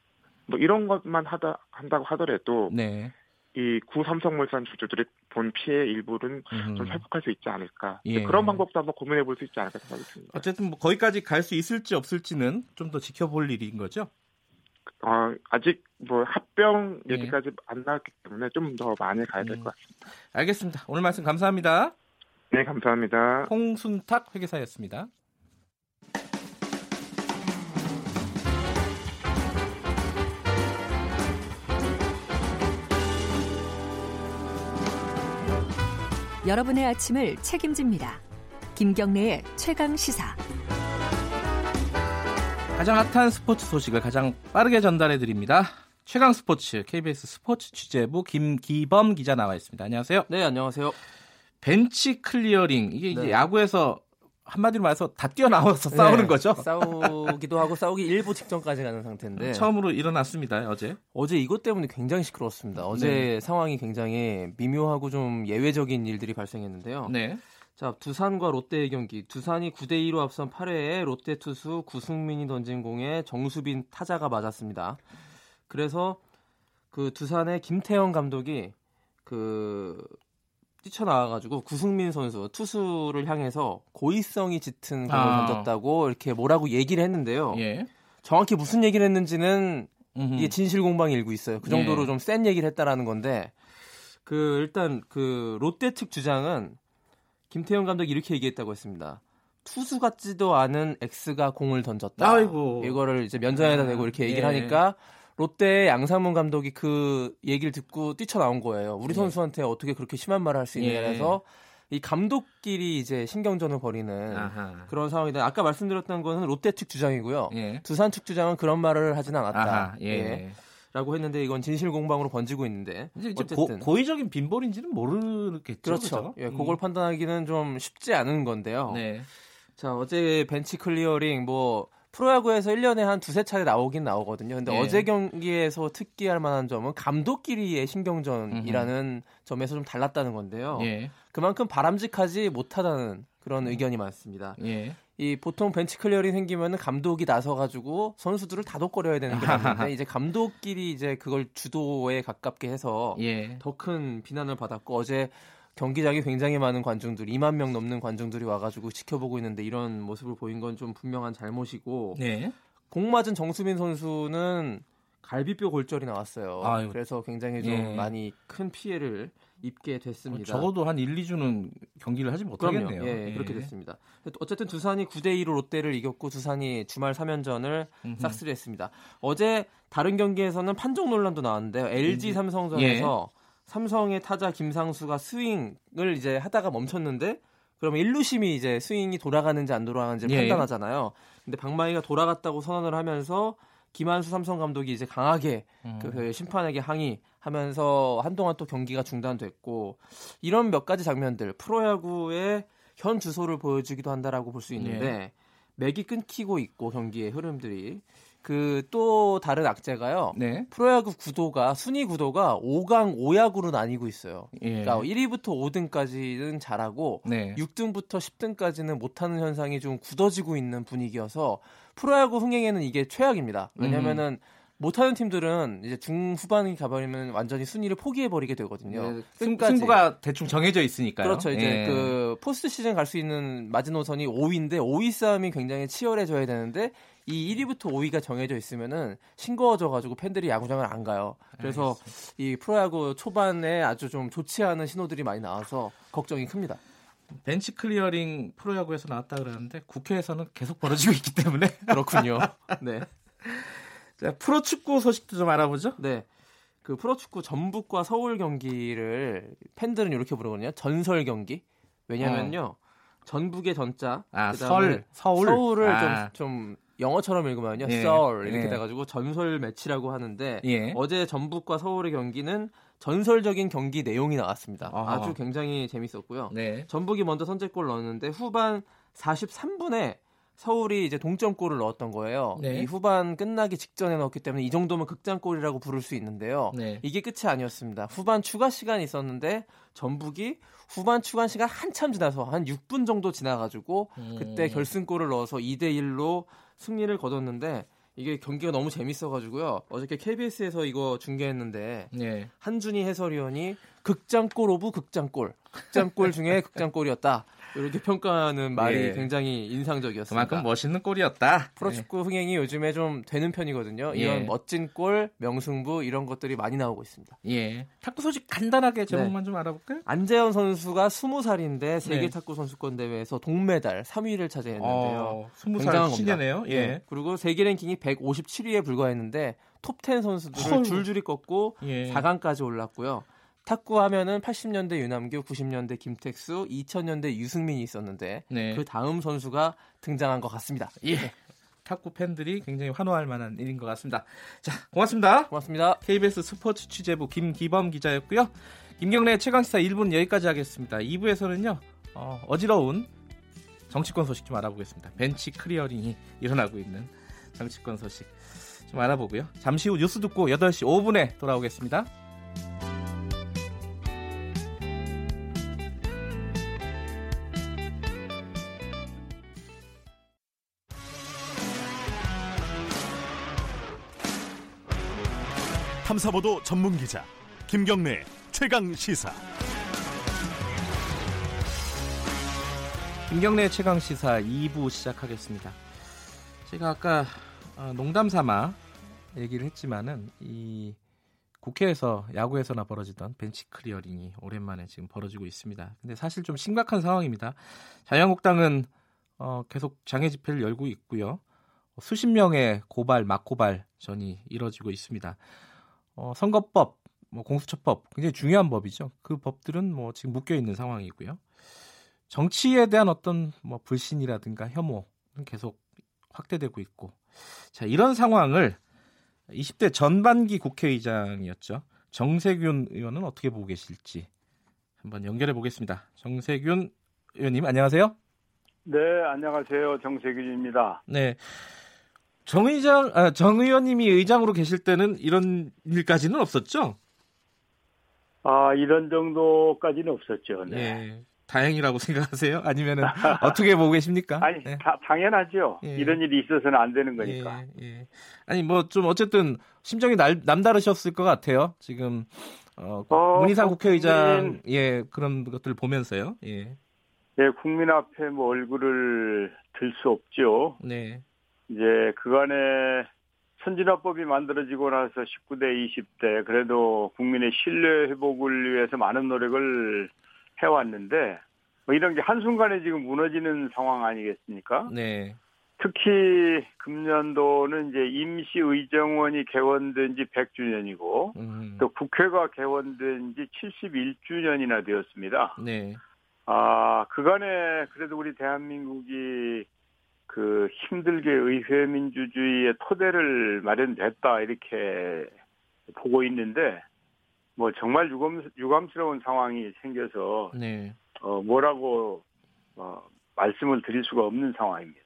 뭐 이런 것만 하다 한다고 하더라도 네. 이 구삼성물산 주주들이 본 피해 일부는 음. 좀 회복할 수 있지 않을까. 예. 그런 방법도 한번 고민해 볼 수 있지 않을까 생각이 듭니다. 어쨌든 뭐 거기까지 갈 수 있을지 없을지는 좀 더 지켜볼 일인 거죠. 어, 아직 뭐 합병 예. 얘기까지 예. 안 나왔기 때문에 좀 더 많이 가야 될것 음. 같습니다. 알겠습니다. 오늘 말씀 감사합니다. 네, 감사합니다. 홍순탁 회계사였습니다. 여러분의 아침을 책임집니다. 김경래의 최강 시사. 가장 핫한 스포츠 소식을 가장 빠르게 전달해 드립니다. 최강 스포츠 KBS 스포츠 취재부 김기범 기자 나와 있습니다. 안녕하세요. 네, 안녕하세요. 벤치 클리어링 이게 이제 네. 야구에서 한마디로 말해서 다 뛰어나와서 네, 싸우는 거죠? 싸우기도 하고 싸우기 일보 직전까지 가는 상태인데 처음으로 일어났습니다 어제. 어제 이것 때문에 굉장히 시끄러웠습니다. 어제 네. 상황이 굉장히 미묘하고 좀 예외적인 일들이 발생했는데요. 네. 자 두산과 롯데의 경기 두산이 9대 2로 앞선 8회에 롯데 투수 구승민이 던진 공에 정수빈 타자가 맞았습니다. 그래서 그 두산의 김태형 감독이 그 뛰쳐나와가지고 구승민 선수 투수를 향해서 고의성이 짙은 공을 아. 던졌다고 이렇게 뭐라고 얘기를 했는데요. 예. 정확히 무슨 얘기를 했는지는 음흠. 이게 진실 공방이 일고 있어요. 그 정도로 예. 좀센 얘기를 했다라는 건데 그 일단 그 롯데 측 주장은 김태형 감독이 이렇게 얘기했다고 했습니다. 투수 같지도 않은 X가 공을 던졌다. 아이고. 이거를 이제 면전에다 대고 이렇게 얘기를 예. 하니까 롯데 양상문 감독이 그 얘기를 듣고 뛰쳐나온 거예요. 우리 예. 선수한테 어떻게 그렇게 심한 말을 할 수 있냐 해서 예. 이 감독끼리 이제 신경전을 벌이는 아하. 그런 상황인데 아까 말씀드렸던 거는 롯데 측 주장이고요. 예. 두산 측 주장은 그런 말을 하진 않았다. 예. 예. 라고 했는데 이건 진실 공방으로 번지고 있는데 이제 어쨌든 고, 의적인 빈볼인지는 모르겠죠. 그렇죠. 그렇죠? 예, 그걸 음. 판단하기는 좀 쉽지 않은 건데요. 네. 자 어제 벤치 클리어링 뭐 프로야구에서 1년에 한 두세 차례 나오긴 나오거든요. 근데 예. 어제 경기에서 특기할 만한 점은 감독끼리의 신경전이라는 음흠. 점에서 좀 달랐다는 건데요. 예. 그만큼 바람직하지 못하다는 그런 음. 의견이 많습니다. 예. 이 보통 벤치 클리어링 생기면은 감독이 나서 가지고 선수들을 다독거려야 되는 게 맞는데 [LAUGHS] 이제 감독끼리 이제 그걸 주도에 가깝게 해서 예. 더큰 비난을 받았고 어제 경기장에 굉장히 많은 관중들, 2만 명 넘는 관중들이 와가지고 지켜보고 있는데 이런 모습을 보인 건 좀 분명한 잘못이고 네. 공 맞은 정수민 선수는 갈비뼈 골절이 나왔어요. 아유. 그래서 굉장히 좀 예. 많이 큰 피해를 입게 됐습니다. 적어도 한 1, 2주는 경기를 하지 못하겠네요. 예, 예, 그렇게 됐습니다. 어쨌든 두산이 9대 2로 롯데를 이겼고 두산이 주말 3연전을 싹쓸이했습니다. 어제 다른 경기에서는 판정 논란도 나왔는데요. LG 삼성전에서 예. 삼성의 타자 김상수가 스윙을 이제 하다가 멈췄는데 그러면 일루심이 이제 스윙이 돌아가는지 안 돌아가는지 예. 판단하잖아요. 근데 박마이가 돌아갔다고 선언을 하면서 김한수 삼성 감독이 이제 강하게 음. 그 심판에게 항의하면서 한동안 또 경기가 중단됐고 이런 몇 가지 장면들 프로야구의 현 주소를 보여주기도 한다라고 볼 수 있는데 예. 맥이 끊기고 있고 경기의 흐름들이 그 또 다른 악재가요. 네. 프로야구 구도가 순위 구도가 5강 5약으로 나뉘고 있어요. 예. 그러니까 1위부터 5등까지는 잘하고 네. 6등부터 10등까지는 못하는 현상이 좀 굳어지고 있는 분위기여서 프로야구 흥행에는 이게 최악입니다. 왜냐면은 음. 못하는 팀들은 이제 중후반이 가버리면 완전히 순위를 포기해 버리게 되거든요. 네, 승부가 대충 정해져 있으니까요. 그렇죠. 이제 예. 그 포스트 시즌 갈 수 있는 마지노선이 5위인데 5위 싸움이 굉장히 치열해져야 되는데 이 1위부터 5위가 정해져 있으면은 싱거워져 가지고 팬들이 야구장을 안 가요. 그래서 알겠습니다. 이 프로야구 초반에 아주 좀 좋지 않은 신호들이 많이 나와서 걱정이 큽니다. 벤치 클리어링 프로야구에서 나왔다 그러는데 국회에서는 계속 벌어지고 있기 때문에 [LAUGHS] 그렇군요. 네. 자, 프로축구 소식도 좀 알아보죠. 네. 그 프로축구 전북과 서울 경기를 팬들은 이렇게 부르거든요. 전설 경기. 왜냐면요. 어. 전북의 전자, 아, 설, 서울, 서울을 아. 좀, 좀 영어처럼 읽으면요, 예. 썰 이렇게 예. 돼가지고 전설 매치라고 하는데 예. 어제 전북과 서울의 경기는 전설적인 경기 내용이 나왔습니다. 아하. 아주 굉장히 재밌었고요. 네. 전북이 먼저 선제골 넣었는데 후반 43분에 서울이 이제 동점골을 넣었던 거예요. 네. 이 후반 끝나기 직전에 넣었기 때문에 이 정도면 극장골이라고 부를 수 있는데요. 네. 이게 끝이 아니었습니다. 후반 추가 시간이 있었는데 전북이 후반 추가 시간 한참 지나서 한 6분 정도 지나가지고 음. 그때 결승골을 넣어서 2대 1로 승리를 거뒀는데 이게 경기가 너무 재밌어가지고요. 어저께 KBS에서 이거 중계했는데 네. 한준희 해설위원이 극장골 of 극장골, 극장골 중에 극장골이었다. 이렇게 평가하는 말이 예. 굉장히 인상적이었습니다. 그만큼 멋있는 골이었다. 프로축구 예. 흥행이 요즘에 좀 되는 편이거든요. 이런 예. 멋진 골, 명승부 이런 것들이 많이 나오고 있습니다. 예. 탁구 소식 간단하게 제목만 네. 좀 알아볼까요? 안재현 선수가 20살인데 세계 네. 탁구 선수권 대회에서 동메달 3위를 차지했는데요. 어, 20살 신예네요. 예. 네. 그리고 세계 랭킹이 157위에 불과했는데 톱10 선수들을 줄줄이 꺾고 4강까지 예. 올랐고요. 탁구 하면은 80년대 유남규, 90년대 김택수, 2000년대 유승민이 있었는데 네. 그 다음 선수가 등장한 것 같습니다. 예. 네. 탁구 팬들이 굉장히 환호할 만한 일인 것 같습니다. 자, 고맙습니다. 고맙습니다. KBS 스포츠 취재부 김기범 기자였고요. 김경래 최강시사 1부 여기까지 하겠습니다. 2부에서는요. 어, 어지러운 정치권 소식 좀 알아보겠습니다. 벤치 클리어링이 일어나고 있는 정치권 소식 좀 알아보고요. 잠시 후 뉴스 듣고 8시 5분에 돌아오겠습니다. 탐사보도 전문 기자 김경래 최강 시사. 김경래 최강 시사 2부 시작하겠습니다. 제가 아까 어, 농담 삼아 얘기를 했지만은 이 국회에서 야구에서나 벌어지던 벤치 클리어링이 오랜만에 지금 벌어지고 있습니다. 근데 사실 좀 심각한 상황입니다. 자유한국당은 어, 계속 장외 집회를 열고 있고요. 수십 명의 고발, 맞고발 전이 이뤄지고 있습니다. 어, 선거법, 뭐 공수처법 굉장히 중요한 법이죠. 그 법들은 뭐 지금 묶여 있는 상황이고요. 정치에 대한 어떤 뭐 불신이라든가 혐오는 계속 확대되고 있고 자 이런 상황을 20대 전반기 국회의장이었죠. 정세균 의원은 어떻게 보고 계실지 한번 연결해 보겠습니다. 정세균 의원님 안녕하세요. 네, 안녕하세요. 정세균입니다. 네. 정 의장, 아, 정 의원님이 의장으로 계실 때는 이런 일까지는 없었죠? 아, 이런 정도까지는 없었죠. 네. 네. 다행이라고 [LAUGHS] 생각하세요? 아니면은 어떻게 보고 계십니까? 아니, 네. 다, 당연하죠. 예. 이런 일이 있어서는 안 되는 거니까. 예, 예. 아니 뭐 좀 어쨌든 심정이 날, 남다르셨을 것 같아요. 지금 어, 어 문희상 국회의장 예 그런 것들 을 보면서요. 예. 예, 국민 앞에 뭐 얼굴을 들 수 없죠. 네. 이제 그간에 선진화법이 만들어지고 나서 19대, 20대 그래도 국민의 신뢰 회복을 위해서 많은 노력을 해왔는데 뭐 이런 게 한순간에 지금 무너지는 상황 아니겠습니까? 네. 특히 금년도는 이제 임시의정원이 개원된 지 100주년이고 음. 또 국회가 개원된 지 71주년이나 되었습니다. 네. 아, 그간에 그래도 우리 대한민국이 그 힘들게 의회 민주주의의 토대를 마련됐다 이렇게 보고 있는데 뭐 정말 유감 유감스러운 상황이 생겨서 네. 어 뭐라고 어 말씀을 드릴 수가 없는 상황입니다.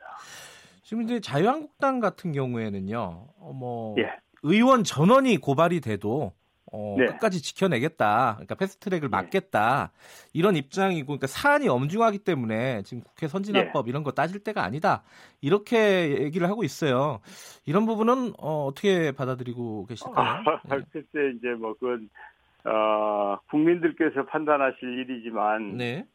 지금 이제 자유한국당 같은 경우에는요, 어 뭐 예. 의원 전원이 고발이 돼도 어, 네. 끝까지 지켜내겠다. 그러니까 패스트트랙을 네. 막겠다. 이런 입장이고, 그러니까 사안이 엄중하기 때문에 지금 국회 선진화법 네. 이런 거 따질 때가 아니다. 이렇게 얘기를 하고 있어요. 이런 부분은 어, 어떻게 받아들이고 계실까요? 아, [LAUGHS] 글쎄 이제 뭐 그건 어, 국민들께서 판단하실 일이지만 네.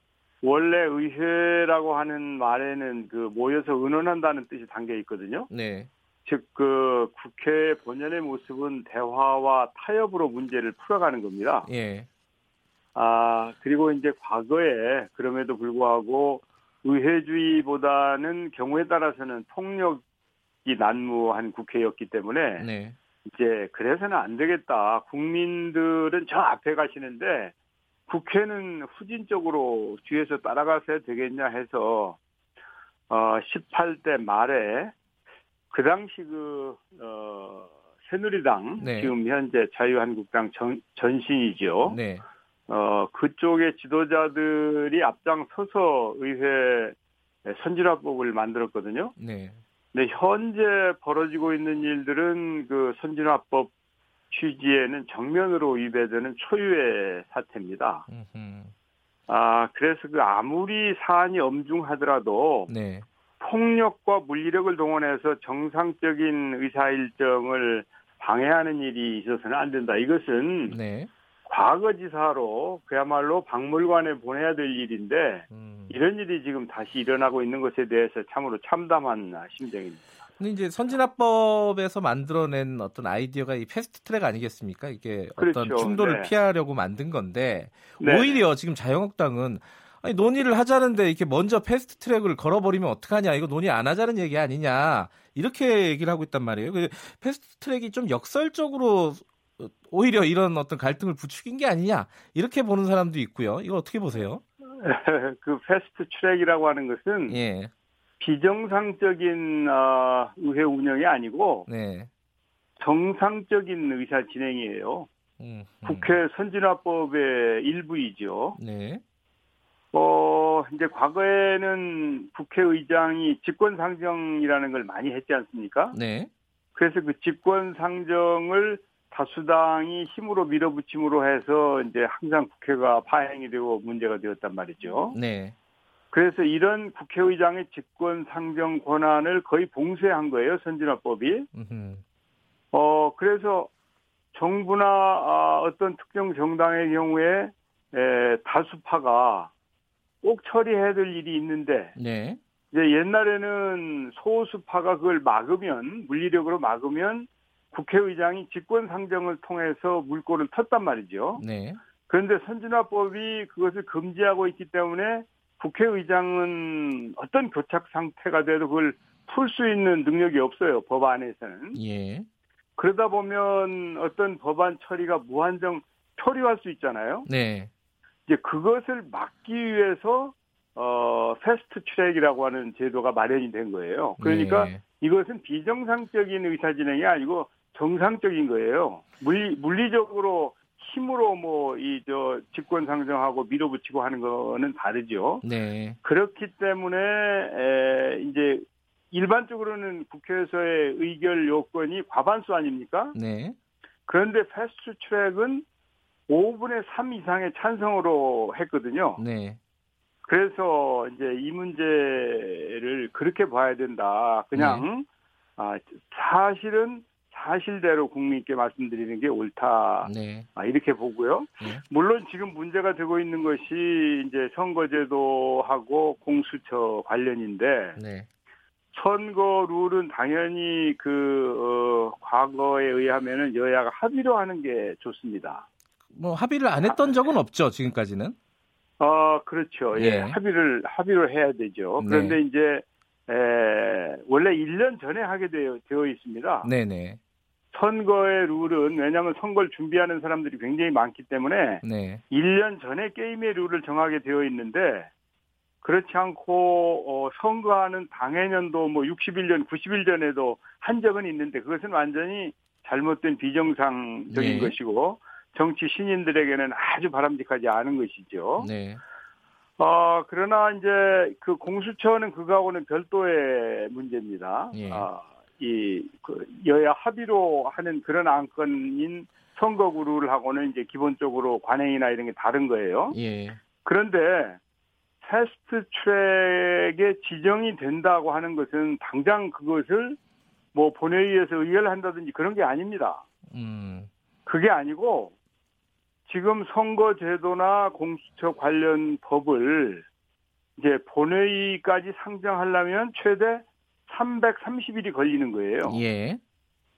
원래 의회라고 하는 말에는 그 모여서 의논한다는 뜻이 담겨 있거든요. 네. 즉, 그 국회 본연의 모습은 대화와 타협으로 문제를 풀어가는 겁니다. 예. 아, 그리고 이제 과거에 그럼에도 불구하고 의회주의보다는 경우에 따라서는 폭력이 난무한 국회였기 때문에 네. 이제 그래서는 안 되겠다. 국민들은 저 앞에 가시는데 국회는 후진적으로 뒤에서 따라가서야 되겠냐 해서 어 18대 말에 그 당시 그, 어, 새누리당, 네. 지금 현재 자유한국당 전, 전신이죠. 네. 어, 그쪽의 지도자들이 앞장서서 의회 선진화법을 만들었거든요. 네. 근데 현재 벌어지고 있는 일들은 그 선진화법 취지에는 정면으로 위배되는 초유의 사태입니다. 음흠. 아, 그래서 그 아무리 사안이 엄중하더라도 네. 폭력과 물리력을 동원해서 정상적인 의사 일정을 방해하는 일이 있어서는 안 된다. 이것은 네. 과거 지사로 그야말로 박물관에 보내야 될 일인데 음. 이런 일이 지금 다시 일어나고 있는 것에 대해서 참으로 참담한 심정입니다. 근데 이제 선진화법에서 만들어낸 어떤 아이디어가 이 패스트트랙 아니겠습니까? 이게 어떤 그렇죠. 충돌을 네. 피하려고 만든 건데 네. 오히려 지금 자유한국당은 아니, 논의를 하자는데 이렇게 먼저 패스트 트랙을 걸어버리면 어떡하냐. 이거 논의 안 하자는 얘기 아니냐. 이렇게 얘기를 하고 있단 말이에요. 그 패스트 트랙이 좀 역설적으로 오히려 이런 어떤 갈등을 부추긴 게 아니냐. 이렇게 보는 사람도 있고요. 이거 어떻게 보세요? [LAUGHS] 그 패스트 트랙이라고 하는 것은 예. 비정상적인 어, 의회 운영이 아니고 네. 정상적인 의사 진행이에요. 음, 음. 국회 선진화법의 일부이죠. 네. 어, 이제 과거에는 국회의장이 직권상정이라는 걸 많이 했지 않습니까? 네. 그래서 그 직권상정을 다수당이 힘으로 밀어붙임으로 해서 이제 항상 국회가 파행이 되고 문제가 되었단 말이죠. 네. 그래서 이런 국회의장의 직권 상정 권한을 거의 봉쇄한 거예요 선진화법이. 어 그래서 정부나 아, 어떤 특정 정당의 경우에 에, 다수파가 꼭 처리해야 될 일이 있는데 네. 이제 옛날에는 소수파가 그걸 막으면 물리력으로 막으면 국회의장이 직권 상정을 통해서 물꼬를 텄단 말이죠. 네. 그런데 선진화법이 그것을 금지하고 있기 때문에 국회의장은 어떤 교착 상태가 돼도 그걸 풀 수 있는 능력이 없어요. 법 안에서는. 예. 그러다 보면 어떤 법안 처리가 무한정 표류할 수 있잖아요. 네. 이제 그것을 막기 위해서 어 패스트 트랙이라고 하는 제도가 마련이 된 거예요. 그러니까 네. 이것은 비정상적인 의사 진행이 아니고 정상적인 거예요. 물리 물리적으로 힘으로 뭐 이저 직권 상정하고 밀어붙이고 하는 거는 다르죠. 네. 그렇기 때문에 에 이제 일반적으로는 국회에서의 의결 요건이 과반수 아닙니까? 네. 그런데 패스트 트랙은 5분의 3 이상의 찬성으로 했거든요. 네. 그래서 이제 이 문제를 그렇게 봐야 된다. 그냥 네. 아, 사실은 사실대로 국민께 말씀드리는 게 옳다. 네. 아, 이렇게 보고요. 네. 물론 지금 문제가 되고 있는 것이 이제 선거제도하고 공수처 관련인데 네. 선거 룰은 당연히 그 어, 과거에 의하면은 여야가 합의로 하는 게 좋습니다. 뭐 합의를 안 했던 적은 없죠 지금까지는. 어 그렇죠. 예, 예. 합의를 합의를 해야 되죠. 네. 그런데 이제 에, 원래 1년 전에 하게 되어, 되어 있습니다. 네네. 선거의 룰은 왜냐하면 선거를 준비하는 사람들이 굉장히 많기 때문에 네. 1년 전에 게임의 룰을 정하게 되어 있는데 그렇지 않고 어, 선거하는 당해년도 뭐 60일 전, 90일 전에도 한 적은 있는데 그것은 완전히 잘못된 비정상적인 네. 것이고 정치 신인들에게는 아주 바람직하지 않은 것이죠. 네. 어, 그러나 이제 그 공수처는 그거하고는 별도의 문제입니다. 예. 어, 이 그 여야 합의로 하는 그런 안건인 선거구룰하고는 이제 기본적으로 관행이나 이런 게 다른 거예요. 예. 그런데 패스트 트랙에 지정이 된다고 하는 것은 당장 그것을 뭐 본회의에서 의결 한다든지 그런 게 아닙니다. 음. 그게 아니고 지금 선거제도나 공수처 관련 법을 이제 본회의까지 상정하려면 최대 330일이 걸리는 거예요. 예.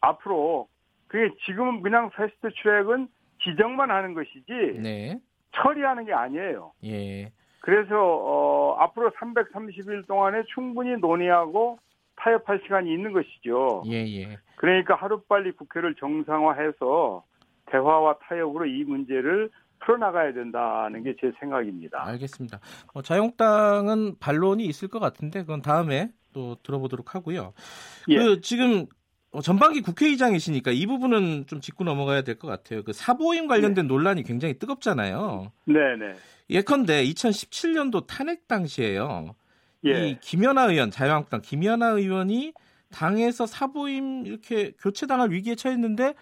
앞으로 그게 지금은 그냥 패스트 트랙은 지정만 하는 것이지 네. 처리하는 게 아니에요. 예. 그래서 어, 앞으로 330일 동안에 충분히 논의하고 타협할 시간이 있는 것이죠. 예, 예. 그러니까 하루빨리 국회를 정상화해서 대화와 타협으로 이 문제를 풀어나가야 된다는 게 제 생각입니다. 알겠습니다. 어, 자유한국당은 반론이 있을 것 같은데 그건 다음에 또 들어보도록 하고요. 예. 그 지금 어, 전반기 국회의장이시니까 이 부분은 좀 짚고 넘어가야 될 것 같아요. 그 사보임 관련된 네. 논란이 굉장히 뜨겁잖아요. 네네. 예컨대 2017년도 탄핵 당시에요. 예. 이 김연아 의원, 자유한국당 김연아 의원이 당에서 사보임 이렇게 교체당할 위기에 처했는데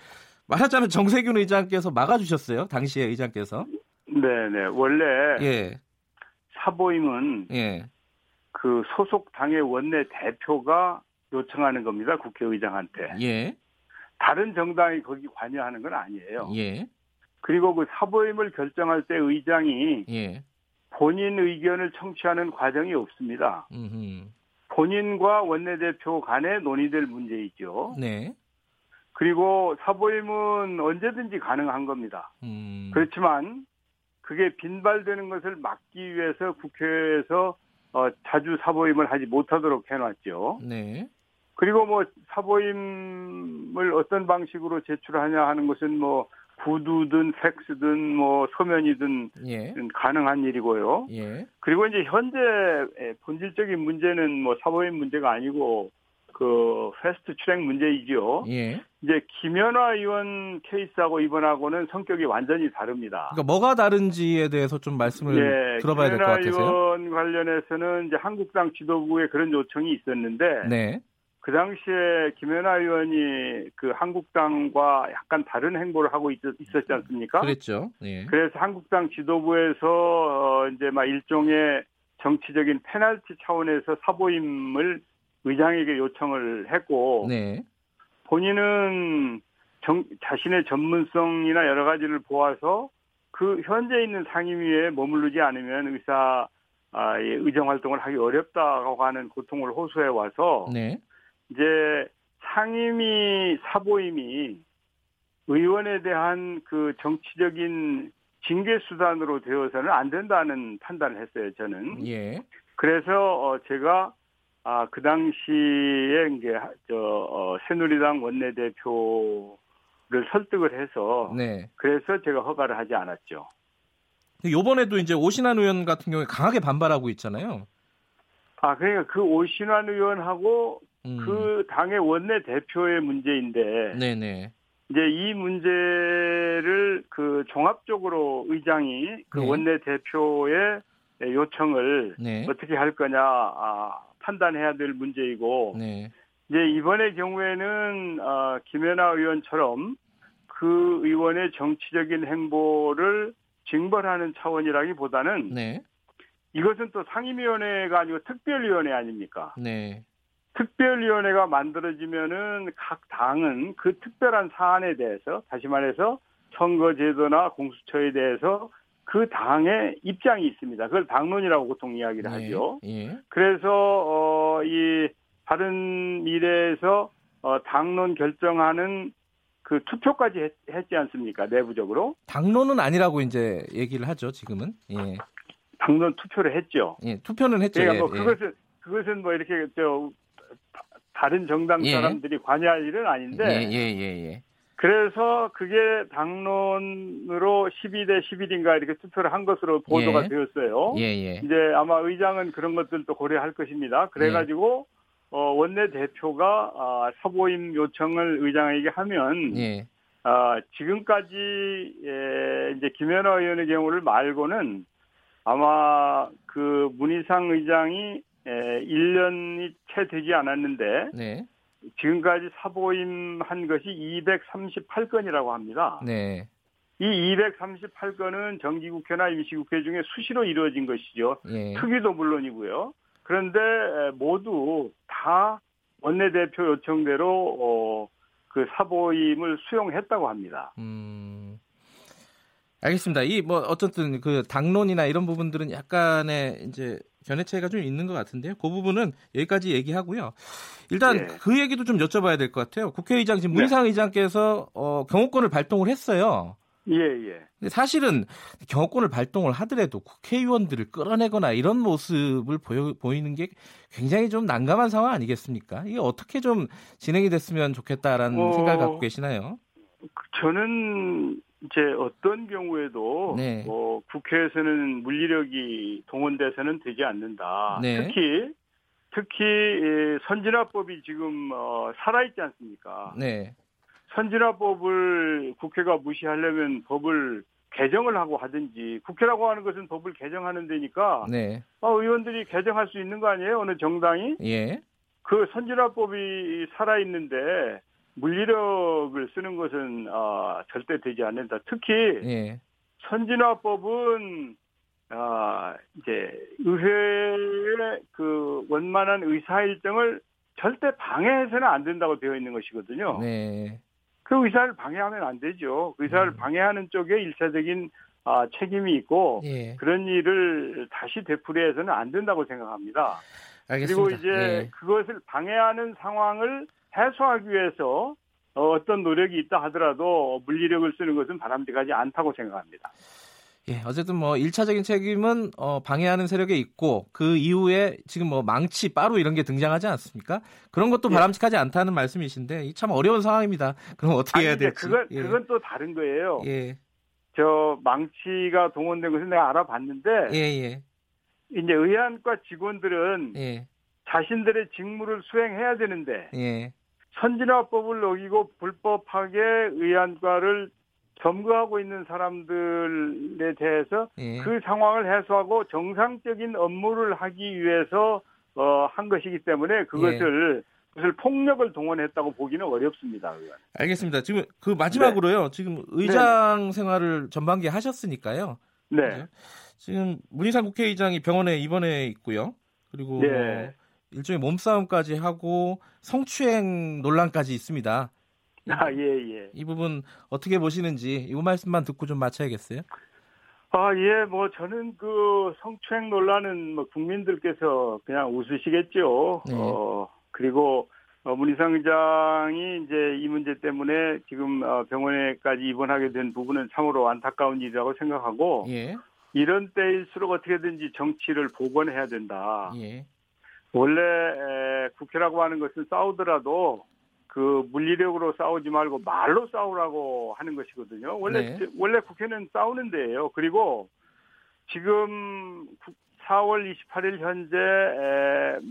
말하자면 정세균 의장께서 막아주셨어요. 당시에 의장께서. 네네. 원래 예. 사보임은 예. 그 소속 당의 원내 대표가 요청하는 겁니다. 국회의장한테. 예. 다른 정당이 거기 관여하는 건 아니에요. 예. 그리고 그 사보임을 결정할 때 의장이 예. 본인 의견을 청취하는 과정이 없습니다. 음흠. 본인과 원내대표 간에 논의될 문제이죠. 네. 그리고 사보임은 언제든지 가능한 겁니다. 음. 그렇지만 그게 빈발되는 것을 막기 위해서 국회에서 어, 자주 사보임을 하지 못하도록 해놨죠. 네. 그리고 뭐 사보임을 어떤 방식으로 제출하냐 하는 것은 뭐 구두든 섹스든 뭐 서면이든 예. 가능한 일이고요. 예. 그리고 이제 현재 본질적인 문제는 뭐 사법인 문제가 아니고 그 패스트 트랙 문제이죠. 예. 이제 김연아 의원 케이스하고 이번하고는 성격이 완전히 다릅니다. 그러니까 뭐가 다른지에 대해서 좀 말씀을 예, 들어봐야 될 것 같아요. 김연아 의원 관련해서는 이제 한국당 지도부에 그런 요청이 있었는데 네. 그 당시에 김연아 의원이 그 한국당과 약간 다른 행보를 하고 있, 었지 않습니까? 그랬죠. 예. 그래서 한국당 지도부에서 어 이제 막 일종의 정치적인 페널티 차원에서 사보임을 의장에게 요청을 했고 네. 본인은 정, 자신의 전문성이나 여러 가지를 보아서 그 현재 있는 상임위에 머무르지 않으면 의사 아, 의정 활동을 하기 어렵다고 하는 고통을 호소해 와서 네. 이제 상임위 사보임이 의원에 대한 그 정치적인 징계 수단으로 되어서는 안 된다는 판단을 했어요. 저는. 예. 그래서 어 제가 아 그 당시에 이제 저 어, 새누리당 원내대표를 설득을 해서 네. 그래서 제가 허가를 하지 않았죠. 요번에도 이제 오신환 의원 같은 경우에 강하게 반발하고 있잖아요. 아 그러니까 그 오신환 의원하고 음. 그 당의 원내 대표의 문제인데 네네. 이제 이 문제를 그 종합적으로 의장이 그 네. 원내 대표의 요청을 네. 어떻게 할 거냐 아, 판단해야 될 문제이고 네. 이제 이번의 경우에는 어, 김연아 의원처럼 그 의원의 정치적인 행보를 징벌하는 차원이라기보다는 네. 이것은 또 상임위원회가 아니고 특별위원회 아닙니까? 네. 특별위원회가 만들어지면은 각 당은 그 특별한 사안에 대해서 다시 말해서 선거제도나 공수처에 대해서 그 당의 입장이 있습니다. 그걸 당론이라고 보통 이야기를 네. 하죠. 예. 그래서 어, 이 바른 미래에서 어, 당론 결정하는 그 투표까지 했, 했지 않습니까? 내부적으로. 당론은 아니라고 이제 얘기를 하죠. 지금은. 예. 당론 투표를 했죠. 예, 투표는 했죠. 그러니까 뭐 예, 그것은 그것은 뭐 이렇게 저 다른 정당 예. 사람들이 관여할 일은 아닌데. 예, 예, 예, 예. 그래서 그게 당론으로 12대 11인가 이렇게 투표를 한 것으로 보도가 예. 되었어요. 예, 예. 이제 아마 의장은 그런 것들도 고려할 것입니다. 그래가지고 어, 원내 대표가 아, 사보임 요청을 의장에게 하면 예. 아, 지금까지 예, 이제 김연아 의원의 경우를 말고는 아마 그 문희상 의장이 에, 1년이 채 되지 않았는데 네. 지금까지 사보임 한 것이 238건이라고 합니다. 네. 이 238건은 정기국회나 임시국회 중에 수시로 이루어진 것이죠. 네. 특위도 물론이고요. 그런데 모두 다 원내대표 요청대로 어, 그 사보임을 수용했다고 합니다. 음. 알겠습니다. 이 뭐 어쨌든 그 당론이나 이런 부분들은 약간의 이제 견해 차이가 좀 있는 것 같은데요. 그 부분은 여기까지 얘기하고요. 일단 네. 그 얘기도 좀 여쭤봐야 될 것 같아요. 국회의장 지금 네. 문희상 네. 의장께서 어, 경호권을 발동을 했어요. 예, 예. 근데 사실은 경호권을 발동을 하더라도 국회의원들을 끌어내거나 이런 모습을 보여, 보이는 게 굉장히 좀 난감한 상황 아니겠습니까? 이게 어떻게 좀 진행이 됐으면 좋겠다라는 어, 생각을 갖고 계시나요? 저는 이제 어떤 경우에도 네. 뭐 국회에서는 물리력이 동원돼서는 되지 않는다. 네. 특히 특히 선진화법이 지금 어, 살아있지 않습니까? 네. 선진화법을 국회가 무시하려면 법을 개정을 하고 하든지 국회라고 하는 것은 법을 개정하는 데니까 네. 아, 의원들이 개정할 수 있는 거 아니에요? 어느 정당이? 예. 그 선진화법이 살아있는데 물리력을 쓰는 것은 어, 절대 되지 않는다. 특히 예. 선진화법은 어, 이제 의회의 그 원만한 의사 일정을 절대 방해해서는 안 된다고 되어 있는 것이거든요. 네. 그 의사를 방해하면 안 되죠. 그 의사를 음. 방해하는 쪽에 일차적인 아, 책임이 있고 예. 그런 일을 다시 되풀이해서는 안 된다고 생각합니다. 알겠습니다. 그리고 이제 예. 그것을 방해하는 상황을 해소하기 위해서 어떤 노력이 있다 하더라도 물리력을 쓰는 것은 바람직하지 않다고 생각합니다. 예, 어쨌든 뭐 1차적인 책임은 어, 방해하는 세력에 있고 그 이후에 지금 뭐 망치, 빠루 이런 게 등장하지 않습니까? 그런 것도 예. 바람직하지 않다는 말씀이신데 참 어려운 상황입니다. 그럼 어떻게 아니, 해야 될지. 그건 예. 그건 또 다른 거예요. 예. 저 망치가 동원된 것은 내가 알아봤는데 예, 예. 이제 의안과 직원들은 예. 자신들의 직무를 수행해야 되는데 예. 선진화법을 어기고 불법하게 의안과를 점거하고 있는 사람들에 대해서 예. 그 상황을 해소하고 정상적인 업무를 하기 위해서 어, 한 것이기 때문에 그것을 예. 그것을 폭력을 동원했다고 보기는 어렵습니다. 의원. 알겠습니다. 지금 그 마지막으로요. 네. 지금 의장 네. 생활을 전반기에 하셨으니까요. 네. 지금 문희상 국회의장이 병원에 입원해 있고요. 그리고 네. 뭐 일종의 몸싸움까지 하고 성추행 논란까지 있습니다. 아, 예, 예. 이 부분 어떻게 보시는지 이 말씀만 듣고 좀 마쳐야겠어요. 아, 예, 뭐 저는 그 성추행 논란은 뭐 국민들께서 그냥 웃으시겠죠. 네. 어, 그리고 어, 문희상 의장이 이제 이 문제 때문에 지금 어, 병원에까지 입원하게 된 부분은 참으로 안타까운 일이라고 생각하고 예. 이런 때일수록 어떻게든지 정치를 복원해야 된다. 예. 원래 에, 국회라고 하는 것은 싸우더라도 그 물리력으로 싸우지 말고 말로 싸우라고 하는 것이거든요. 원래 네. 원래 국회는 싸우는 데예요. 그리고 지금 4월 28일 현재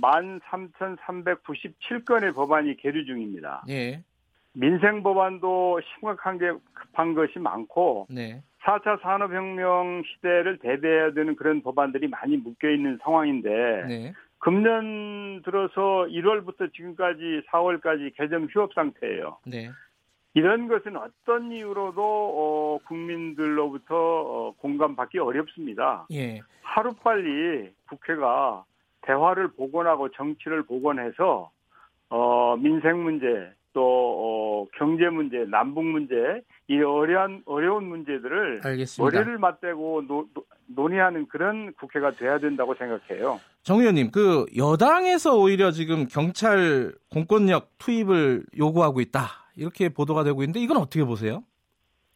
13,397건의 법안이 계류 중입니다. 네. 민생 법안도 심각한 게 급한 것이 많고 네. 4차 산업혁명 시대를 대비해야 되는 그런 법안들이 많이 묶여 있는 상황인데 네. 금년 들어서 1월부터 지금까지 4월까지 개점 휴업 상태예요. 네. 이런 것은 어떤 이유로도 어, 국민들로부터 어, 공감받기 어렵습니다. 예. 하루빨리 국회가 대화를 복원하고 정치를 복원해서 어, 민생 문제 또 어, 경제 문제, 남북 문제 이 어려운 어려운 문제들을 알겠습니다. 머리를 맞대고 노, 노, 논의하는 그런 국회가 돼야 된다고 생각해요. 정 의원님, 그 여당에서 오히려 지금 경찰 공권력 투입을 요구하고 있다 이렇게 보도가 되고 있는데 이건 어떻게 보세요?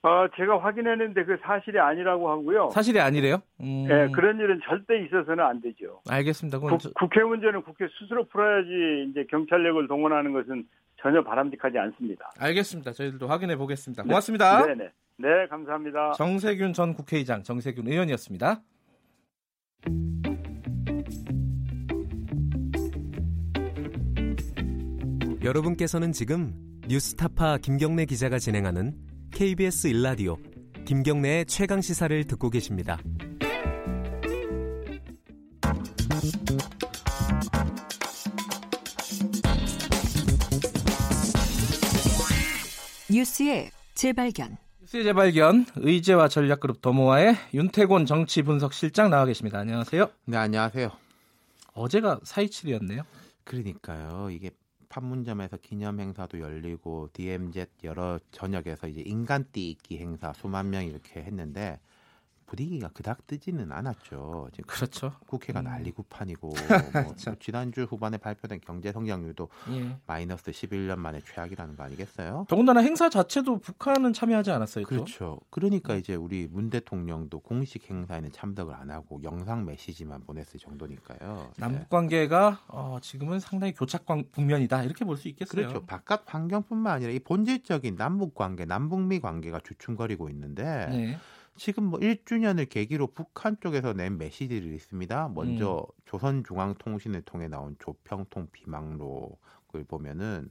어, 제가 확인했는데 그 사실이 아니라고 하고요. 사실이 아니래요? 음... 네, 그런 일은 절대 있어서는 안 되죠. 알겠습니다. 국, 저... 국회 문제는 국회 스스로 풀어야지 이제 경찰력을 동원하는 것은 전혀 바람직하지 않습니다. 알겠습니다. 저희들도 확인해 보겠습니다. 고맙습니다. 네, 네. 네, 감사합니다. 정세균 전 국회의장, 정세균 의원이었습니다. 여러분께서는 지금 뉴스타파 김경래 기자가 진행하는 KBS 일라디오 김경래의 최강 시사를 듣고 계십니다. 뉴스의 재발견. 뉴스의 재발견 의제와 전략그룹 더모아의 윤태곤 정치 분석 실장 나와 계십니다. 안녕하세요. 네, 안녕하세요. 어제가 4.27이었네요. 그러니까요. 이게 판문점에서 기념 행사도 열리고 DMZ 여러 전역에서 이제 인간띠 있기 행사 수만 명 이렇게 했는데 분위기가 그닥 뜨지는 않았죠. 지금 그렇죠. 국회가 음. 난리구판이고 [LAUGHS] 뭐 지난주 후반에 발표된 경제 성장률도 예. 마이너스 11년 만에 최악이라는 거 아니겠어요? 더군다나 행사 자체도 북한은 참여하지 않았어요. 또? 그렇죠. 그러니까 음. 이제 우리 문 대통령도 공식 행사에는 참석을 안 하고 영상 메시지만 보냈을 정도니까요. 남북 네. 관계가 어, 지금은 상당히 교착 국면이다 이렇게 볼 수 있겠어요. 그렇죠. 바깥 환경뿐만 아니라 이 본질적인 남북 관계, 남북미 관계가 주춤거리고 있는데. 네. 지금 뭐 1주년을 계기로 북한 쪽에서 낸 메시지들이 있습니다. 먼저 음. 조선중앙통신을 통해 나온 조평통 비망록을 보면은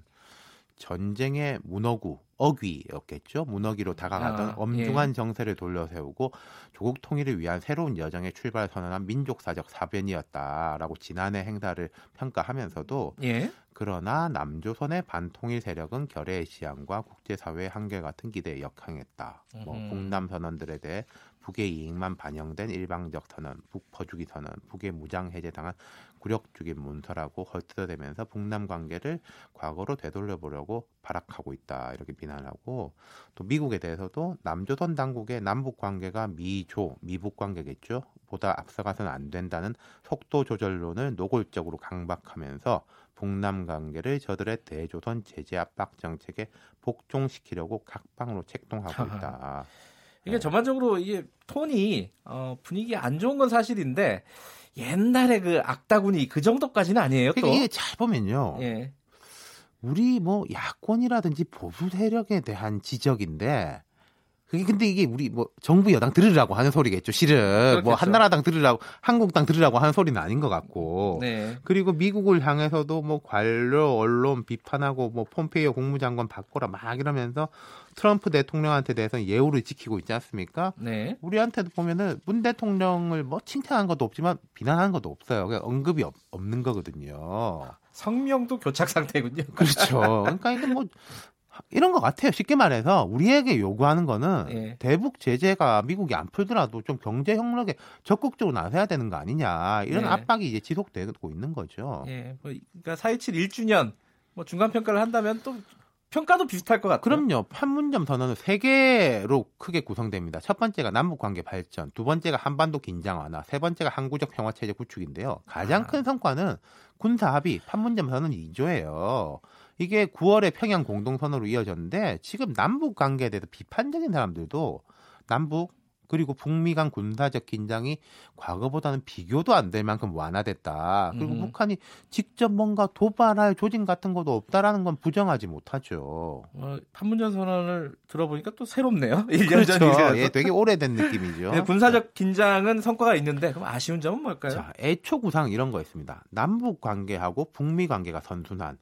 전쟁의 문어구 어귀였겠죠. 문어기로 다가가던 아, 엄중한 예. 정세를 돌려세우고 조국 통일을 위한 새로운 여정의 출발 선언한 민족사적 사변이었다라고 지난해 행사를 평가하면서도 예. 그러나 남조선의 반통일 세력은 결의의 시향과 국제사회의 한계 같은 기대에 역행했다. 뭐 북남 선언들에 대해 북의 이익만 반영된 일방적 선언, 북퍼주기 선언, 북의 무장 해제당한 굴욕적인 문서라고 헐뜯어대면서 북남 관계를 과거로 되돌려보려고 발악하고 있다. 이렇게 비난하고 또 미국에 대해서도 남조선 당국의 남북 관계가 미조 미북 관계겠죠? 보다 앞서가서는 안 된다는 속도 조절론을 노골적으로 강박하면서 북남 관계를 저들의 대조선 제재 압박 정책에 복종시키려고 각방으로 책동하고 있다. 이게 네. 전반적으로 이게 톤이 어, 분위기 안 좋은 건 사실인데 옛날에 그 악다군이 그 정도까지는 아니에요. 또 이게 잘 보면요. 예. 우리 뭐 야권이라든지 보수 세력에 대한 지적인데 그게 근데 이게 우리 뭐 정부 여당 들으라고 하는 소리겠죠. 실은 뭐 그렇겠죠. 뭐 한나라당 들으라고 한국당 들으라고 하는 소리는 아닌 것 같고. 네. 그리고 미국을 향해서도 뭐 관료 언론 비판하고 뭐 폼페이오 국무장관 바꿔라 막 이러면서 트럼프 대통령한테 대해서는 예우를 지키고 있지 않습니까? 네. 우리한테도 보면은 문 대통령을 뭐 칭찬한 것도 없지만 비난한 것도 없어요. 그냥 언급이 없, 없는 거거든요. 성명도 교착 상태군요. 그렇죠. 그러니까 이게 뭐 이런 것 같아요. 쉽게 말해서 우리에게 요구하는 거는 예. 대북 제재가 미국이 안 풀더라도 좀 경제 협력에 적극적으로 나서야 되는 거 아니냐 이런 예. 압박이 이제 지속되고 있는 거죠. 예, 뭐, 그러니까 4.27 1주년 뭐 중간 평가를 한다면 또 평가도 비슷할 것 같아요. 그럼요. 판문점 선언은 세 개로 크게 구성됩니다. 첫 번째가 남북 관계 발전, 두 번째가 한반도 긴장 완화, 세 번째가 항구적 평화 체제 구축인데요. 가장 아. 큰 성과는 군사 합의 판문점 선언 2조예요. 이게 9월에 평양 공동선언으로 이어졌는데 지금 남북 관계에 대해서 비판적인 사람들도 남북 그리고 북미 간 군사적 긴장이 과거보다는 비교도 안 될 만큼 완화됐다. 그리고 음. 북한이 직접 뭔가 도발할 조짐 같은 것도 없다라는 건 부정하지 못하죠. 어, 판문점 선언을 들어보니까 또 새롭네요. [LAUGHS] 1년 그렇죠. 전이라서. 예, 되게 오래된 느낌이죠. 네, 군사적 긴장은 성과가 있는데 그럼 아쉬운 점은 뭘까요? 자, 애초 구상 이런 거 있습니다. 남북 관계하고 북미 관계가 선순환.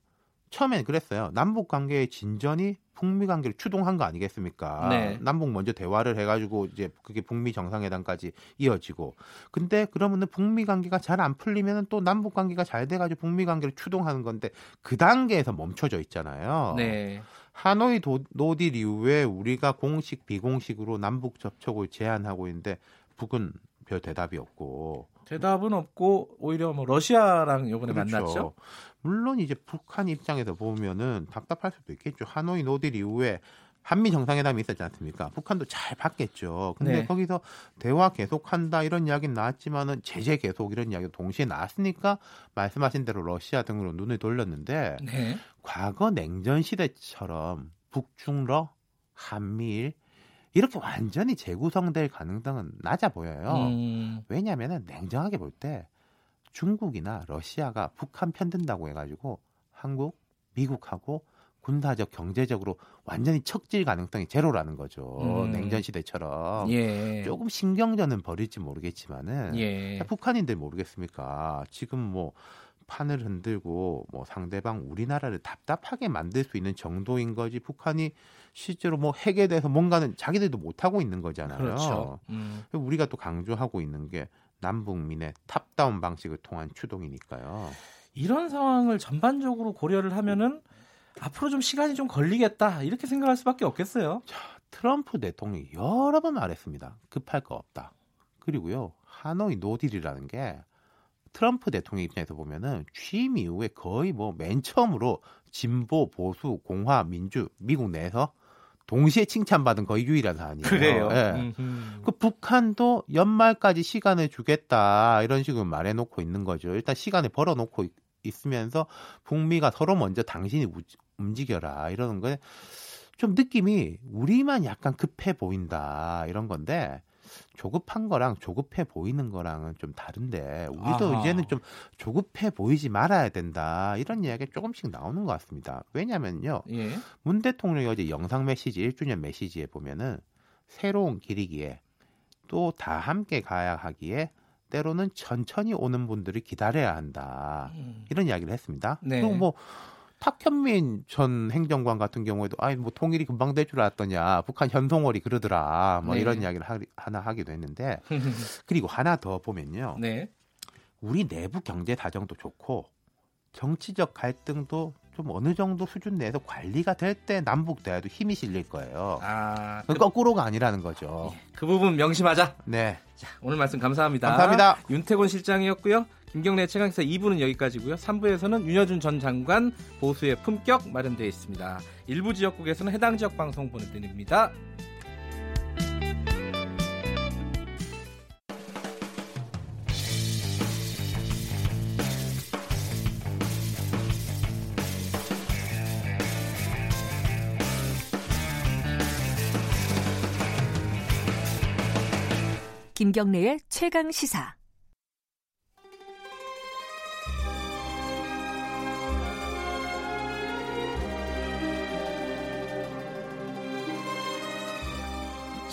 처음엔 그랬어요. 남북 관계의 진전이 북미 관계를 추동한 거 아니겠습니까? 네. 남북 먼저 대화를 해가지고 이제 그게 북미 정상회담까지 이어지고. 근데 그러면은 북미 관계가 잘 안 풀리면은 또 남북 관계가 잘 돼가지고 북미 관계를 추동하는 건데 그 단계에서 멈춰져 있잖아요. 네. 하노이 도, 노딜 이후에 우리가 공식 비공식으로 남북 접촉을 제한하고 있는데 북은 별 대답이 없고 대답은 없고 오히려 뭐 러시아랑 요번에 그렇죠. 만났죠. 물론 이제 북한 입장에서 보면은 답답할 수도 있겠죠. 하노이 노딜 이후에 한미 정상회담이 있었지 않습니까? 북한도 잘 받겠죠. 근데 네. 거기서 대화 계속한다 이런 이야기는 나왔지만은 제재 계속 이런 이야기도 동시에 나왔으니까 말씀하신 대로 러시아 등으로 눈을 돌렸는데 네. 과거 냉전 시대처럼 북중러 한미일 이렇게 완전히 재구성될 가능성은 낮아 보여요. 음. 왜냐하면 냉정하게 볼 때 중국이나 러시아가 북한 편든다고 해가지고 한국, 미국하고 군사적 경제적으로 완전히 척질 가능성이 제로라는 거죠. 음. 냉전 시대처럼 예. 조금 신경전은 벌일지 모르겠지만은 예. 북한인들 모르겠습니까? 지금 뭐 판을 흔들고 뭐 상대방 우리나라를 답답하게 만들 수 있는 정도인 거지 북한이 실제로 뭐 핵에 대해서 뭔가는 자기들도 못 하고 있는 거잖아요. 그렇죠. 음. 우리가 또 강조하고 있는 게 남북미의 top-down 방식을 통한 추동이니까요. 이런 상황을 전반적으로 고려를 하면은 앞으로 좀 시간이 좀 걸리겠다 이렇게 생각할 수밖에 없겠어요. 자, 트럼프 대통령이 여러 번 말했습니다. 급할 거 없다. 그리고요 하노이 no deal이라는 게 트럼프 대통령 입장에서 보면은 취임 이후에 거의 뭐 맨 처음으로 진보, 보수, 공화, 민주, 미국 내에서 동시에 칭찬받은 거의 유일한 사안이에요. 그래요. 네. 그 북한도 연말까지 시간을 주겠다 이런 식으로 말해놓고 있는 거죠. 일단 시간을 벌어놓고 있, 있으면서 북미가 서로 먼저 당신이 움직여라 이러는 거에 좀 느낌이 우리만 약간 급해 보인다 이런 건데 조급한 거랑 조급해 보이는 거랑은 좀 다른데 우리도 아하. 이제는 좀 조급해 보이지 말아야 된다 이런 이야기가 조금씩 나오는 것 같습니다. 왜냐면요. 예. 문 대통령이 어제 영상 메시지 1주년 메시지에 보면은 새로운 길이기에 또 다 함께 가야 하기에 때로는 천천히 오는 분들을 기다려야 한다. 음. 이런 이야기를 했습니다. 네. 그리고 뭐 탁현민 전 행정관 같은 경우에도 아이 뭐 통일이 금방 될 줄 알았더냐 북한 현송월이 그러더라 뭐 네. 이런 이야기를 하, 하나 하기도 했는데 [LAUGHS] 그리고 하나 더 보면요 네. 우리 내부 경제 사정도 좋고 정치적 갈등도 좀 어느 정도 수준 내에서 관리가 될 때 남북 대화도 힘이 실릴 거예요. 아, 그, 거꾸로가 아니라는 거죠. 예, 그 부분 명심하자. 네. 자, 오늘 말씀 감사합니다. 감사합니다. 윤태곤 실장이었고요. 김경래 최강사 2부는 여기까지고요. 3부에서는 윤여준 전 장관 보수의 품격 마련되어 있습니다. 일부 지역국에서는 해당 지역 방송 보내드립니다. 김경래의 최강 시사.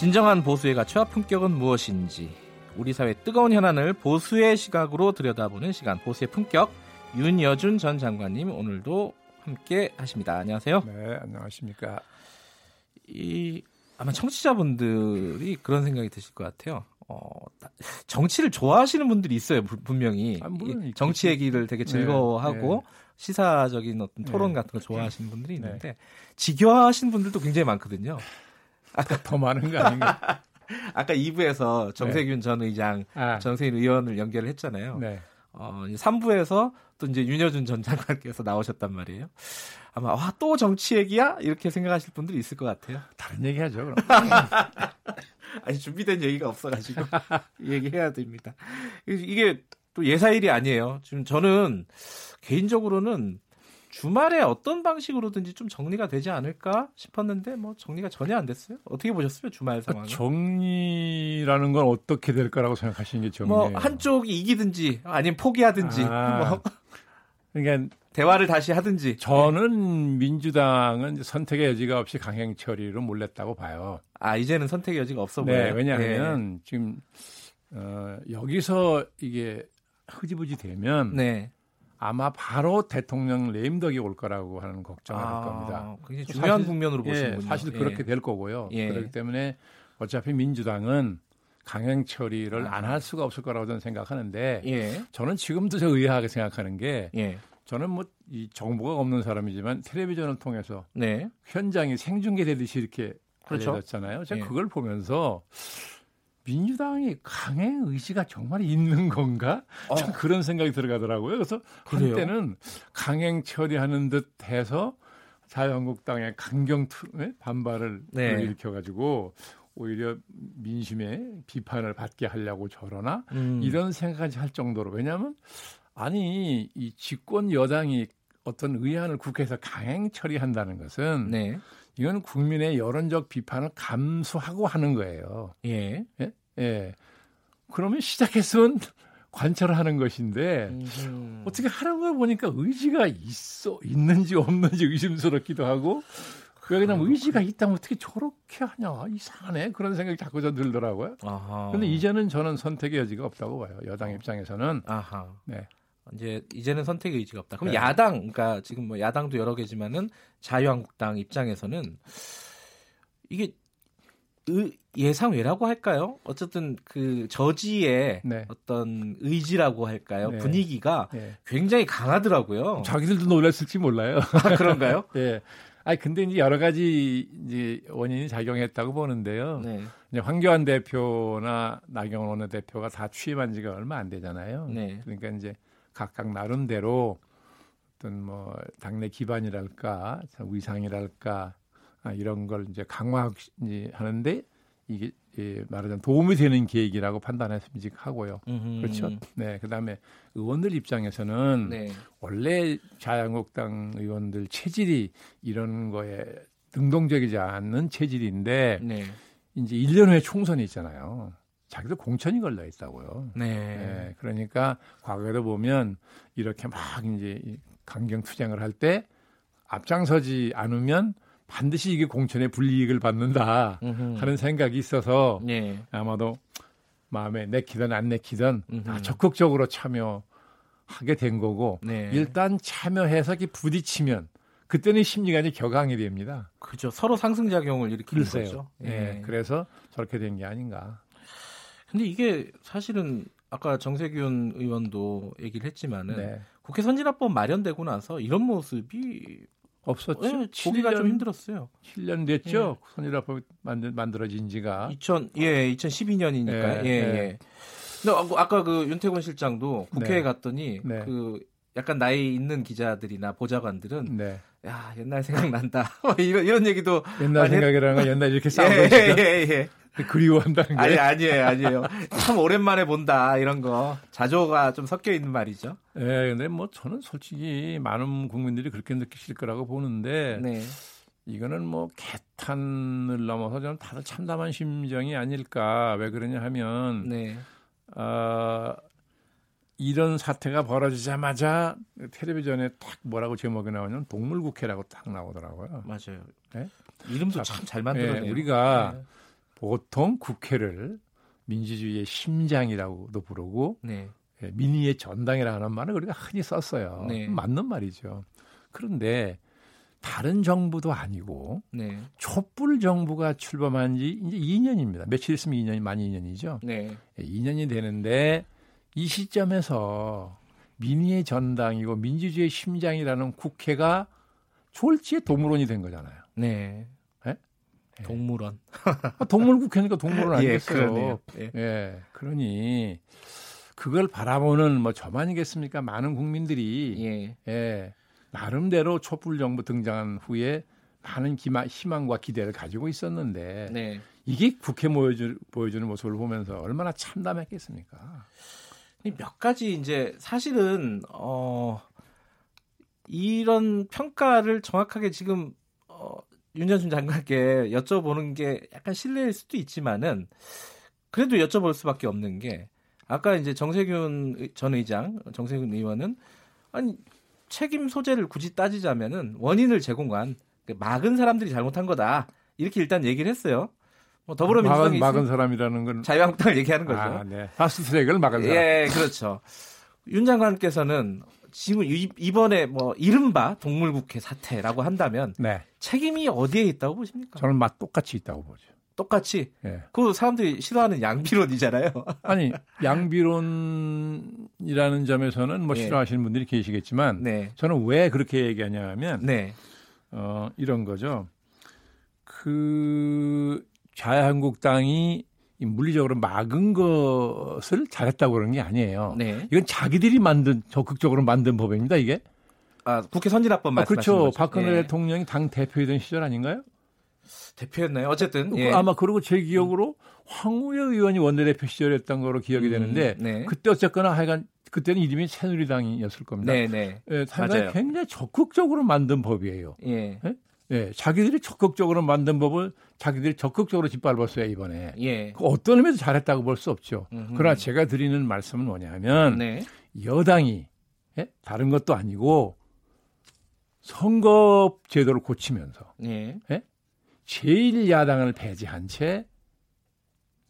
진정한 보수의 가치와 품격은 무엇인지 우리 사회 뜨거운 현안을 보수의 시각으로 들여다보는 시간 보수의 품격 윤여준 전 장관님 오늘도 함께 하십니다. 안녕하세요. 네, 안녕하십니까. 이 아마 청취자분들이 그런 생각이 드실 것 같아요. 어, 정치를 좋아하시는 분들이 있어요, 분명히. 아, 정치 얘기를 되게 네, 즐거워하고 네, 네. 시사적인 어떤 토론 네. 같은 거 좋아하시는 분들이 네. 있는데 지겨워하시는 분들도 굉장히 많거든요. 아까 더 많은 거 아닌가? [LAUGHS] 아까 2부에서 정세균 네. 전 의장, 아. 정세균 의원을 연결을 했잖아요. 네. 어, 3부에서 또 이제 윤여준 전 장관께서 나오셨단 말이에요. 아마 와, 또 정치 얘기야? 이렇게 생각하실 분들이 있을 것 같아요. 다른 얘기 하죠, 그럼. [LAUGHS] 아니, 준비된 얘기가 없어가지고 [LAUGHS] 얘기해야 됩니다. 이게 또 예사일이 아니에요. 지금 저는 개인적으로는 주말에 어떤 방식으로든지 좀 정리가 되지 않을까 싶었는데 뭐 정리가 전혀 안 됐어요. 어떻게 보셨어요 주말 상황? 정리라는 건 어떻게 될 거라고 생각하시는 게 정리? 뭐 한쪽이 이기든지 아니면 포기하든지 아, 뭐 그러니까 대화를 다시 하든지. 저는 민주당은 선택의 여지가 없이 강행 처리로 몰렸다고 봐요. 아 이제는 선택의 여지가 없어 네, 보여요. 왜냐하면 네. 지금 어, 여기서 이게 흐지부지 되면. 네. 아마 바로 대통령 레임덕이 올 거라고 하는 걱정을 아, 할 겁니다. 굉장히 중요한 사실, 국면으로 보시는군요. 예, 사실 그렇게 예. 될 거고요. 예. 그렇기 때문에 어차피 민주당은 강행 처리를 아. 안할 수가 없을 거라고 저는 생각하는데 예. 저는 지금도 저 의아하게 생각하는 게 예. 저는 뭐 이 정보가 없는 사람이지만 텔레비전을 통해서 네. 현장이 생중계되듯이 이렇게 그렇죠. 알려졌잖아요. 제가 예. 그걸 보면서 민주당이 강행 의지가 정말 있는 건가? 어. 그런 생각이 들어가더라고요. 그래서 그래요? 한때는 강행 처리하는 듯 해서 자유한국당의 강경 투, 반발을 네. 일으켜가지고 오히려 민심의 비판을 받게 하려고 저러나 음. 이런 생각까지 할 정도로 왜냐하면 아니 이 집권 여당이 어떤 의안을 국회에서 강행 처리한다는 것은 네. 이건 국민의 여론적 비판을 감수하고 하는 거예요. 예. 예? 예. 그러면 시작했으면 [LAUGHS] 관찰을 하는 것인데 음흠. 어떻게 하는 걸 보니까 의지가 있어 있는지 없는지 의심스럽기도 하고 그냥 의지가 있다면 어떻게 저렇게 하냐 이상하네 그런 생각이 자꾸 저 들더라고요. 그런데 이제는 저는 선택의 여지가 없다고 봐요. 여당 어. 입장에서는. 아하. 네. 이제 이제는 선택의 의지가 없다. 그럼 네. 야당, 그러니까 지금 뭐 야당도 여러 개지만은 자유한국당 입장에서는 이게 의, 예상 외라고 할까요? 어쨌든 그 저지의 네. 어떤 의지라고 할까요? 네. 분위기가 네. 굉장히 강하더라고요. 자기들도 놀랐을지 몰라요. 아, 그런가요? 예. [LAUGHS] 아니 근데 이제 여러 가지 이제 원인이 작용했다고 보는데요. 네. 이제 황교안 대표나 나경원 원내대표가 다 취임한 지가 얼마 안 되잖아요. 네. 그러니까 이제 각각 나름대로 어떤 뭐 당내 기반이랄까 위상이랄까 아, 이런 걸 이제 강화하는데 이게 예, 말하자면 도움이 되는 계획이라고 판단했으면 하고요. 그렇죠. 네. 그다음에 의원들 입장에서는 네. 원래 자유한국당 의원들 체질이 이런 거에 등동적이지 않는 체질인데 네. 이제 1년 후에 총선이 있잖아요. 자기도 공천이 걸려 있다고요. 네. 네. 그러니까 과거에도 보면 이렇게 막 이제 강경 투쟁을 할 때 앞장서지 않으면 반드시 이게 공천의 불이익을 받는다 하는 생각이 있어서 네. 아마도 마음에 내키든 안 내키든 다 적극적으로 참여하게 된 거고 네. 일단 참여해서 부딪히면 그때는 심리가 이제 격앙이 됩니다. 그죠. 서로 상승작용을 일으키는 글쎄요. 거죠. 예. 네. 그래서 저렇게 된 게 아닌가. 근데 이게 사실은 아까 정세균 의원도 얘기를 했지만은 네. 국회 선진화법 마련되고 나서 이런 모습이 없었죠. 네, 보기가 좀 힘들었어요. 7년 됐죠. 예. 선진화법 만들, 만들어진 지가. 2000, 예, 2012년이니까. 예, 예. 예. 근데 아까 그 윤태곤 실장도 국회에 네. 갔더니 네. 그 약간 나이 있는 기자들이나 보좌관들은 네. 야 옛날 생각난다 [LAUGHS] 뭐 이런 이런 얘기도 옛날 생각이라는 건 옛날 이렇게 [LAUGHS] 싸운 예, 것이죠. 예, 예. [LAUGHS] 그리워한다는 게 아니 아니에요 아니에요 참 오랜만에 본다 이런 거 자조가 좀 섞여 있는 말이죠. 예, 근데 뭐 저는 솔직히 많은 국민들이 그렇게 느끼실 거라고 보는데 네. 이거는 뭐 개탄을 넘어서 좀 다들 참담한 심정이 아닐까. 왜 그러냐 하면 네. 어, 이런 사태가 벌어지자마자 텔레비전에 딱 뭐라고 제목이 나오냐면 동물국회라고 딱 나오더라고요. 맞아요. 네? 이름도 참 잘 만들었네요. 네, 우리가 네. 보통 국회를 민주주의의 심장이라고도 부르고 네. 예, 민의의 전당이라는 말을 우리가 흔히 썼어요. 네. 맞는 말이죠. 그런데 다른 정부도 아니고 네. 촛불 정부가 출범한 지 이제 2년입니다. 며칠 있으면 2년이 만 2년이죠. 네. 2년이 되는데 이 시점에서 민의의 전당이고 민주주의의 심장이라는 국회가 졸지에 동물원이 된 거잖아요. 네. 네? 동물원. 아, 동물국회니까 동물원 [LAUGHS] 예, 아니겠어요. 예, 예. 예. 그러니 그걸 바라보는 뭐 저만이겠습니까? 많은 국민들이 예. 예. 나름대로 촛불 정부 등장한 후에 많은 기마, 희망과 기대를 가지고 있었는데 네. 이게 국회 모여주, 보여주는 모습을 보면서 얼마나 참담했겠습니까? 몇 가지 이제 사실은 어 이런 평가를 정확하게 지금 어 윤전순 장관께 여쭤보는 게 약간 실례일 수도 있지만은 그래도 여쭤볼 수밖에 없는 게 아까 이제 정세균 전 의장, 정세균 의원은 아니 책임 소재를 굳이 따지자면은 원인을 제공한 그 막은 사람들이 잘못한 거다 이렇게 일단 얘기를 했어요. 뭐 더불어민주당이 막은, 막은 사람이라는 건 자유한국당을 얘기하는 거죠. 아, 네. 파스트트랙을 막은 사람. 예, 그렇죠. 윤 장관께서는 지금 이번에 뭐 이른바 동물국회 사태라고 한다면 네. 책임이 어디에 있다고 보십니까? 저는 맛 똑같이 있다고 보죠. 똑같이. 예. 그 사람들이 싫어하는 양비론이잖아요. [LAUGHS] 아니 양비론이라는 점에서는 뭐 네. 싫어하시는 분들이 계시겠지만 네. 저는 왜 그렇게 얘기하냐면 네. 어, 이런 거죠. 그 자유한국당이 물리적으로 막은 것을 잘했다고 그러는 게 아니에요. 네. 이건 자기들이 만든 적극적으로 만든 법입니다. 이게. 아 국회 선진화법 말씀하시는 아, 그렇죠. 거죠. 박근혜 예. 대통령이 당 대표이던 시절 아닌가요? 대표였나요? 어쨌든 그 예. 아마 그리고 제 기억으로 황우여 의원이 원내대표 시절이었던 거로 기억이 음, 되는데 네. 그때 어쨌거나 하여간 그때는 이름이 새누리당이었을 겁니다. 네, 네. 예, 상당히 굉장히 적극적으로 만든 법이에요. 예. 예? 예, 자기들이 적극적으로 만든 법을 자기들이 적극적으로 짓밟았어요 이번에. 예. 그 어떤 의미에서 잘했다고 볼 수 없죠. 음흠. 그러나 제가 드리는 말씀은 뭐냐면 네. 여당이 예? 다른 것도 아니고 선거 제도를 고치면서 예? 예? 제일 야당을 배제한 채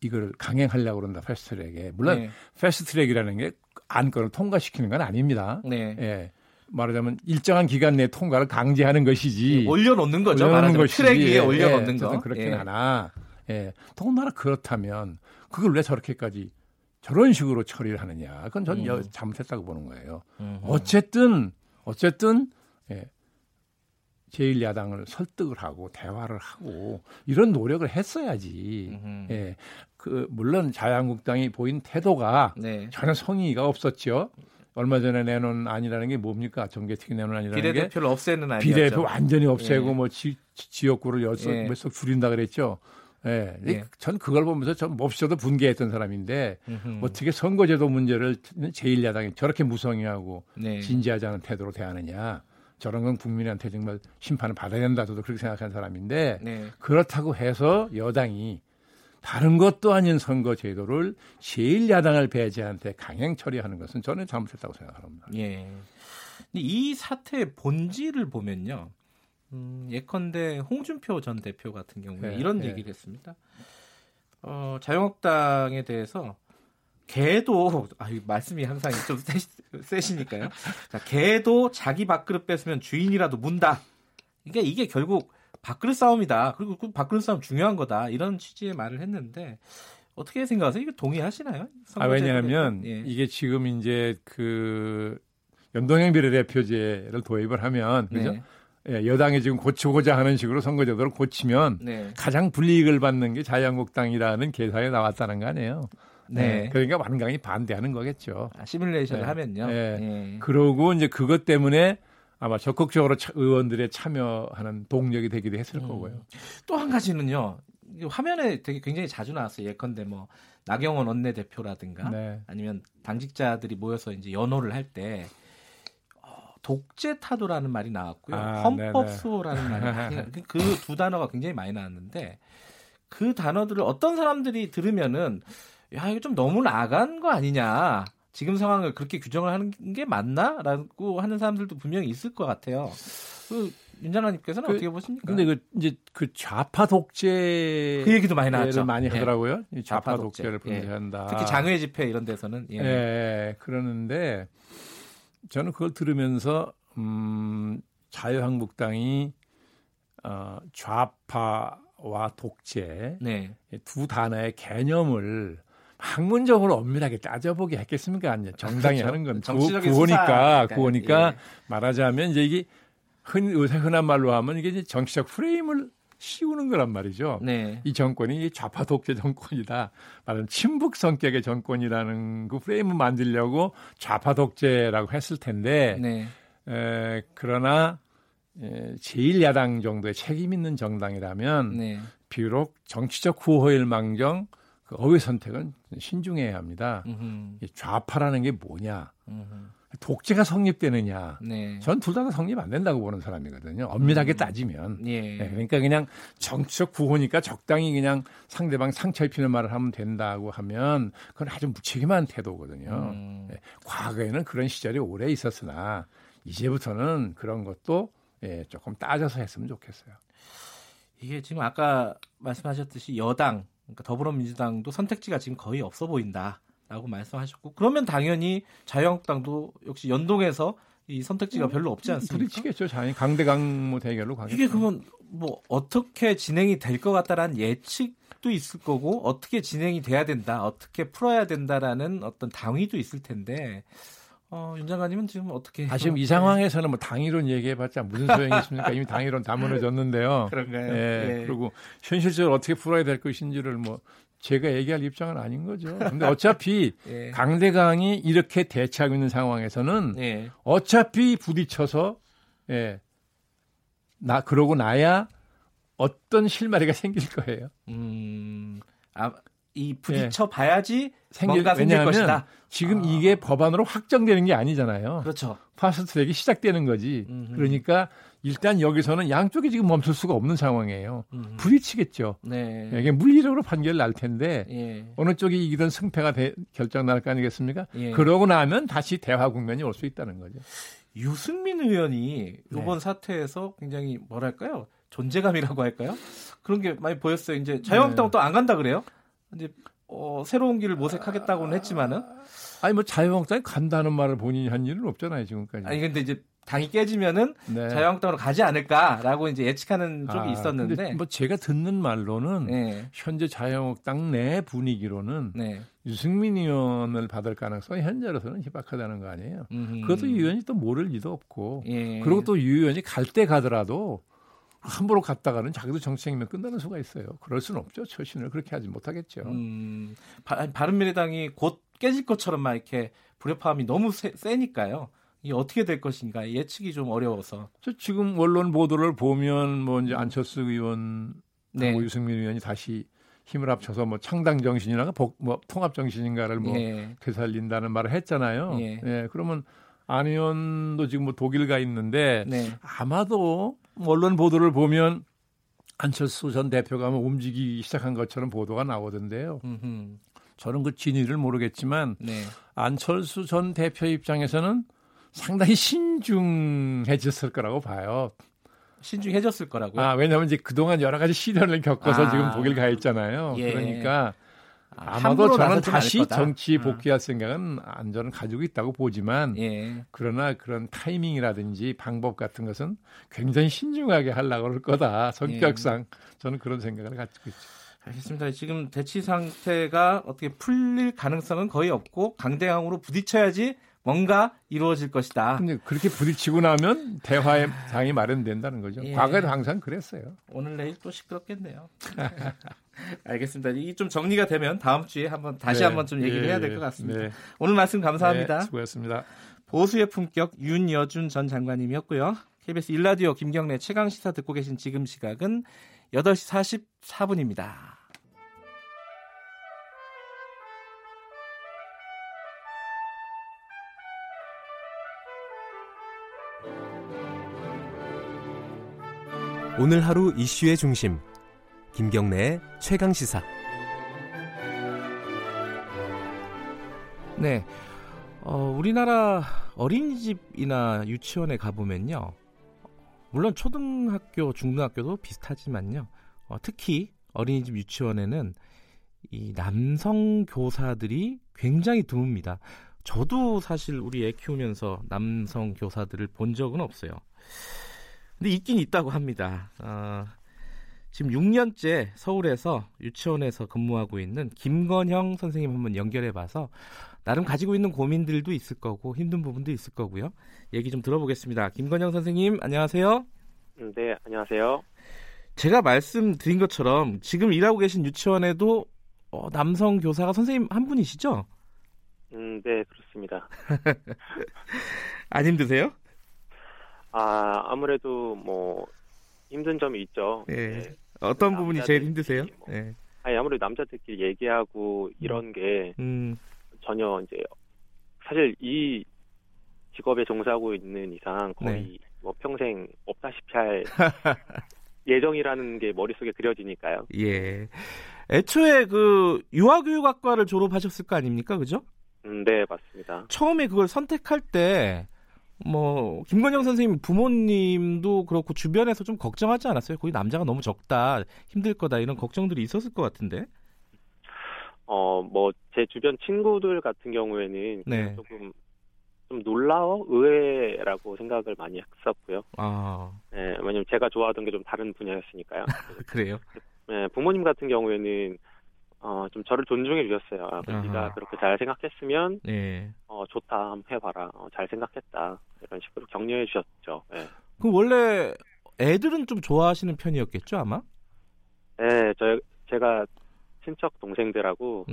이걸 강행하려고 그런다 패스트트랙에 물론 네. 패스트트랙이라는 게 안건을 통과시키는 건 아닙니다. 네. 예. 말하자면 일정한 기간 내에 통과를 강제하는 것이지 예, 올려놓는 거죠. 올려놓는 것이지. 트랙 위에 올려놓는 예, 거. 그렇긴 예. 하나. 예. 더군다나 그렇다면 그걸 왜 저렇게까지 저런 식으로 처리를 하느냐. 그건 저는 음. 잘못했다고 보는 거예요. 음. 어쨌든 어쨌든 예. 제1야당을 설득을 하고 대화를 하고 이런 노력을 했어야지. 음. 예. 그 물론 자유한국당이 보인 태도가 네. 전혀 성의가 없었죠. 얼마 전에 내놓은 안이라는 게 뭡니까? 정계특위 내놓은 안이라는 게 비례대표를 없애는 안이죠. 비례대표 완전히 없애고 예. 뭐 지, 지역구를 여섯 예. 몇석 줄인다 그랬죠. 예. 예. 전 그걸 보면서 전 몹시도 분개했던 사람인데 음흠. 어떻게 선거제도 문제를 제1야당이 저렇게 무성의하고 네. 진지하지 않은 태도로 대하느냐. 저런 건 국민한테 정말 심판을 받아야 된다. 저도 그렇게 생각하는 사람인데 네. 그렇다고 해서 여당이 다른 것도 아닌 선거 제도를 제1야당을 배제한테 강행 처리하는 것은 저는 잘못했다고 생각합니다. 예. 이 사태의 본질을 보면요. 음, 예컨대 홍준표 전 대표 같은 경우에 네, 이런 네. 얘기를 했습니다. 어, 자유한국당에 대해서 개도 아 말씀이 항상 좀 세, 시 니까요 자, 개도 자기 밥그릇 뺏으면 주인이라도 문다. 그러니까 이게 결국 밥그릇 싸움이다. 그리고 그 밥그릇 싸움 중요한 거다. 이런 취지의 말을 했는데 어떻게 생각하세요? 이거 동의하시나요? 아, 왜냐하면 예. 이게 지금 이제 그 연동형 비례대표제를 도입을 하면 그죠? 네. 예, 여당이 지금 고치고자 하는 식으로 선거제도를 고치면 네. 가장 불이익을 받는 게 자유한국당이라는 계산에 나왔다는 거 아니에요. 네. 네. 그러니까 완강히 반대하는 거겠죠. 아, 시뮬레이션을 네. 하면요. 네. 네. 그러고 이제 그것 때문에 아마 적극적으로 차, 의원들의 참여하는 동력이 되기도 했을 음. 거고요. 또 한 가지는요. 화면에 되게 굉장히 자주 나왔어요. 예컨대 뭐 나경원 원내대표라든가 네. 아니면 당직자들이 모여서 이제 연호를 할때 어, 독재 타도라는 말이 나왔고요. 아, 헌법 수호라는 말이 [LAUGHS] 그 두 단어가 굉장히 많이 나왔는데 그 단어들을 어떤 사람들이 들으면은 야 이거 좀 너무 나간 거 아니냐. 지금 상황을 그렇게 규정을 하는 게 맞나라고 하는 사람들도 분명히 있을 것 같아요. 그 윤장관님께서는 그, 어떻게 보십니까? 근데 그 이제 그 좌파 독재 그 얘기도 많이 나왔죠. 많이 예. 하더라고요. 예. 좌파, 독재를 독재. 분쇄한다. 예. 특히 장외 집회 이런 데서는 예. 예. 그러는데 저는 그걸 들으면서 음, 자유한국당이 어, 좌파와 독재 네. 두 단어의 개념을 학문적으로 엄밀하게 따져보게 했겠습니까? 아니 정당이 그렇죠. 하는 건 구호니까 구호니까 예. 말하자면 이제 이게 흔 요새 흔한 말로 하면 이게 이제 정치적 프레임을 씌우는 거란 말이죠. 네. 이 정권이 좌파 독재 정권이다. 말하는 친북 성격의 정권이라는 그 프레임을 만들려고 좌파 독재라고 했을 텐데, 네. 에, 그러나 에, 제1야당 정도의 책임 있는 정당이라면 네. 비록 정치적 후호일망정 그 어휘 선택은 신중해야 합니다. 음흠. 좌파라는 게 뭐냐? 음흠. 독재가 성립되느냐? 네. 전둘 다 성립 안 된다고 보는 사람이거든요. 엄밀하게 음. 따지면. 예. 네, 그러니까 그냥 정치적 구호니까 적당히 그냥 상대방 상처 입히는 말을 하면 된다고 하면 그건 아주 무책임한 태도거든요. 음. 네, 과거에는 그런 시절이 오래 있었으나 이제부터는 그런 것도 예, 조금 따져서 했으면 좋겠어요. 이게 지금 아까 말씀하셨듯이 여당, 그러니까 더불어민주당도 선택지가 지금 거의 없어 보인다. 라고 말씀하셨고 그러면 당연히 자유한국당도 역시 연동해서 이 선택지가 별로 없지 음, 않습니까? 부딪히겠죠. 자연 강대강 뭐 대결로 가겠죠. 이게 그러면 뭐 어떻게 진행이 될 것 같다라는 예측도 있을 거고 어떻게 진행이 돼야 된다, 어떻게 풀어야 된다라는 어떤 당위도 있을 텐데 어, 윤 장관님은 지금 어떻게? 아, 지금 이 상황에서는 뭐 당이론 얘기해봤자 무슨 소용이 있습니까? 이미 당이론 다 무너졌는데요. [LAUGHS] 그런가요? 예, 예. 그리고 현실적으로 어떻게 풀어야 될 것인지를 뭐 제가 얘기할 입장은 아닌 거죠. 근데 어차피 [LAUGHS] 예. 강대강이 이렇게 대치하고 있는 상황에서는 예. 어차피 부딪혀서 예. 나 그러고 나야 어떤 실마리가 생길 거예요. 음. 아, 이 부딪혀 봐야지 생길, 뭔가 생길 것이다. 지금 아. 이게 법안으로 확정되는 게 아니잖아요. 그렇죠. 파스트트랙이 시작되는 거지. 음흠. 그러니까 일단 여기서는 양쪽이 지금 멈출 수가 없는 상황이에요. 음. 부딪히겠죠. 네. 이게 물리적으로 판결 날 텐데 예. 어느 쪽이 이기든 승패가 대, 결정 날 거 아니겠습니까? 예. 그러고 나면 다시 대화 국면이 올 수 있다는 거죠. 유승민 의원이 이번 네. 사태에서 굉장히 뭐랄까요? 존재감이라고 할까요? 그런 게 많이 보였어요. 이제 자유한국당 네. 또안 간다 그래요? 이제 어, 새로운 길을 모색하겠다고는 했지만은 아니 뭐 자유한국당이 간다는 말을 본인이 한 일은 없잖아요 지금까지. 아니 근데 이제 당이 깨지면은 네. 자유한국당으로 가지 않을까라고 이제 예측하는 쪽이 아, 있었는데 뭐 제가 듣는 말로는 네. 현재 자유한국당 내 분위기로는 네. 유승민 의원을 받을 가능성이 현재로서는 희박하다는 거 아니에요. 음흠. 그것도 유 의원이 또 모를 리도 없고 예. 그리고 또 유 의원이 갈 때 가더라도 함부로 갔다가는 자기도 정치생이면 끝나는 수가 있어요. 그럴 수는 없죠. 처신을 그렇게 하지 못하겠죠. 음, 바, 른미래당이 곧 깨질 것처럼 막 이렇게 불협화음이 너무 세, 세니까요. 이게 어떻게 될 것인가 예측이 좀 어려워서. 저 지금 언론 보도를 보면 뭐 이제 안철수 의원, 네. 유승민 의원이 다시 힘을 합쳐서 뭐 창당 정신이나 복, 뭐 통합 정신인가를 뭐 예. 되살린다는 말을 했잖아요. 예. 예. 그러면 안 의원도 지금 뭐 독일 가 있는데 네. 아마도 언론 보도를 보면 안철수 전 대표가 뭐 움직이기 시작한 것처럼 보도가 나오던데요. 음흠. 저는 그 진위를 모르겠지만 네. 안철수 전 대표 입장에서는 상당히 신중해졌을 거라고 봐요. 신중해졌을 거라고요? 아, 왜냐하면 이제 그동안 여러 가지 시련을 겪어서 아, 지금 독일 가 있잖아요. 예. 그러니까 아, 아마도 저는 다시 정치 아. 복귀할 생각은 안전은 가지고 있다고 보지만 예. 그러나 그런 타이밍이라든지 방법 같은 것은 굉장히 신중하게 하려고 할 거다. 성격상 예. 저는 그런 생각을 가지고 있죠. 알겠습니다. 지금 대치 상태가 어떻게 풀릴 가능성은 거의 없고 강대강으로 부딪혀야지 뭔가 이루어질 것이다. 그렇게 부딪히고 나면 대화의 장이 마련된다는 거죠. 예. 과거에도 항상 그랬어요. 오늘 내일 또 시끄럽겠네요. [LAUGHS] [LAUGHS] 알겠습니다. 이 좀 정리가 되면 다음 주에 한번 다시 네, 한번 좀 얘기를 예, 해야 될 것 같습니다. 네. 오늘 말씀 감사합니다. 네, 수고하셨습니다. 보수의 품격 윤여준 전 장관님이었고요. KBS 일라디오 김경래 최강 시사 듣고 계신 지금 시각은 8시 44분입니다. 오늘 하루 이슈의 중심 김경래의 최강 시사. 네. 어, 우리나라 어린이집이나 유치원에 가보면요. 물론 초등학교, 중등학교도 비슷하지만요. 어, 특히 어린이집 유치원에는 이 남성 교사들이 굉장히 드뭅니다. 저도 사실 우리 애 키우면서 남성 교사들을 본 적은 없어요. 근데 있긴 있다고 합니다. 어, 지금 6년째 서울에서 유치원에서 근무하고 있는 김건형 선생님 한번 연결해 봐서 나름 가지고 있는 고민들도 있을 거고 힘든 부분도 있을 거고요. 얘기 좀 들어보겠습니다. 김건영 선생님 안녕하세요. 네, 안녕하세요. 제가 말씀드린 것처럼 지금 일하고 계신 유치원에도 어, 남성 교사가 선생님 한 분이시죠? 음, 네, 그렇습니다. [LAUGHS] 안 힘드세요? 아, 아무래도 뭐 힘든 점이 있죠. 예. 네. 어떤 부분이 제일 힘드세요? 뭐, 네. 아니 아무래도 남자들끼리 얘기하고 이런 게 음. 전혀 이제 사실 이 직업에 종사하고 있는 이상 거의 네. 뭐 평생 없다시피 할 [LAUGHS] 예정이라는 게 머릿속에 그려지니까요. 예. 애초에 그 유아교육학과를 졸업하셨을 거 아닙니까? 그죠? 음, 네, 맞습니다. 처음에 그걸 선택할 때, 뭐, 김건영 선생님 부모님도 그렇고 주변에서 좀 걱정하지 않았어요? 거기 남자가 너무 적다, 힘들 거다, 이런 걱정들이 있었을 것 같은데? 어, 뭐, 제 주변 친구들 같은 경우에는 네. 조금 좀 놀라워 의외라고 생각을 많이 했었고요. 아. 네, 왜냐면 제가 좋아하던 게 좀 다른 분야였으니까요. [LAUGHS] 그래요? 네, 부모님 같은 경우에는 어, 좀 저를 존중해 주셨어요. 아, 뭐 네가 그렇게 잘 생각했으면 네. 어, 좋다, 한번 해봐라. 어, 잘 생각했다. 이런 식으로 격려해 주셨죠. 네. 그 원래 애들은 좀 좋아하시는 편이었겠죠, 아마? 네, 저 제가 친척 동생들하고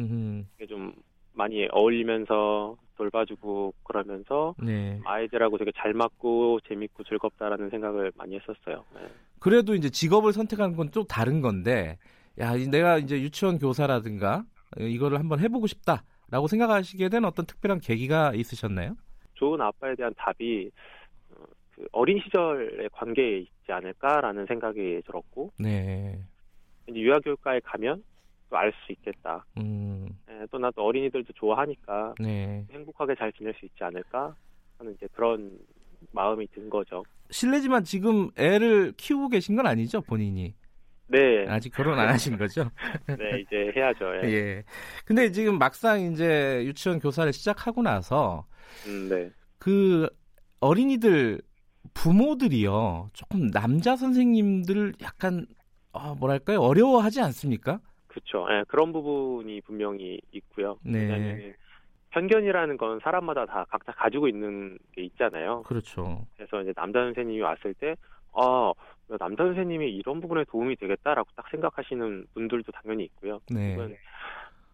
이게 좀 많이 어울리면서 돌봐주고 그러면서 네. 아이들하고 되게 잘 맞고 재밌고 즐겁다라는 생각을 많이 했었어요. 네. 그래도 이제 직업을 선택하는 건 좀 다른 건데, 야 내가 이제 유치원 교사라든가 이거를 한번 해보고 싶다라고 생각하시게 된 어떤 특별한 계기가 있으셨나요? 좋은 아빠에 대한 답이 어, 그 어린 시절의 관계에 있지 않을까라는 생각이 들었고, 네. 이제 유아교육과에 가면 또 알 수 있겠다. 음. 네, 또 나도 어린이들도 좋아하니까 네. 행복하게 잘 지낼 수 있지 않을까 하는 이제 그런 마음이 든 거죠. 실례지만 지금 애를 키우고 계신 건 아니죠, 본인이? 네. 아직 결혼 안 하신 거죠? [LAUGHS] 네, 이제 해야죠. 예. 예. 근데 지금 막상 이제 유치원 교사를 시작하고 나서 음, 네. 그 어린이들 부모들이요 조금 남자 선생님들 약간 어, 뭐랄까요 어려워하지 않습니까? 그렇죠. 예, 그런 부분이 분명히 있고요. 네. 편견이라는 건 사람마다 다 각자 가지고 있는 게 있잖아요. 그렇죠. 그래서 이제 남자 선생님이 왔을 때, 아, 남자 선생님이 이런 부분에 도움이 되겠다라고 딱 생각하시는 분들도 당연히 있고요. 네.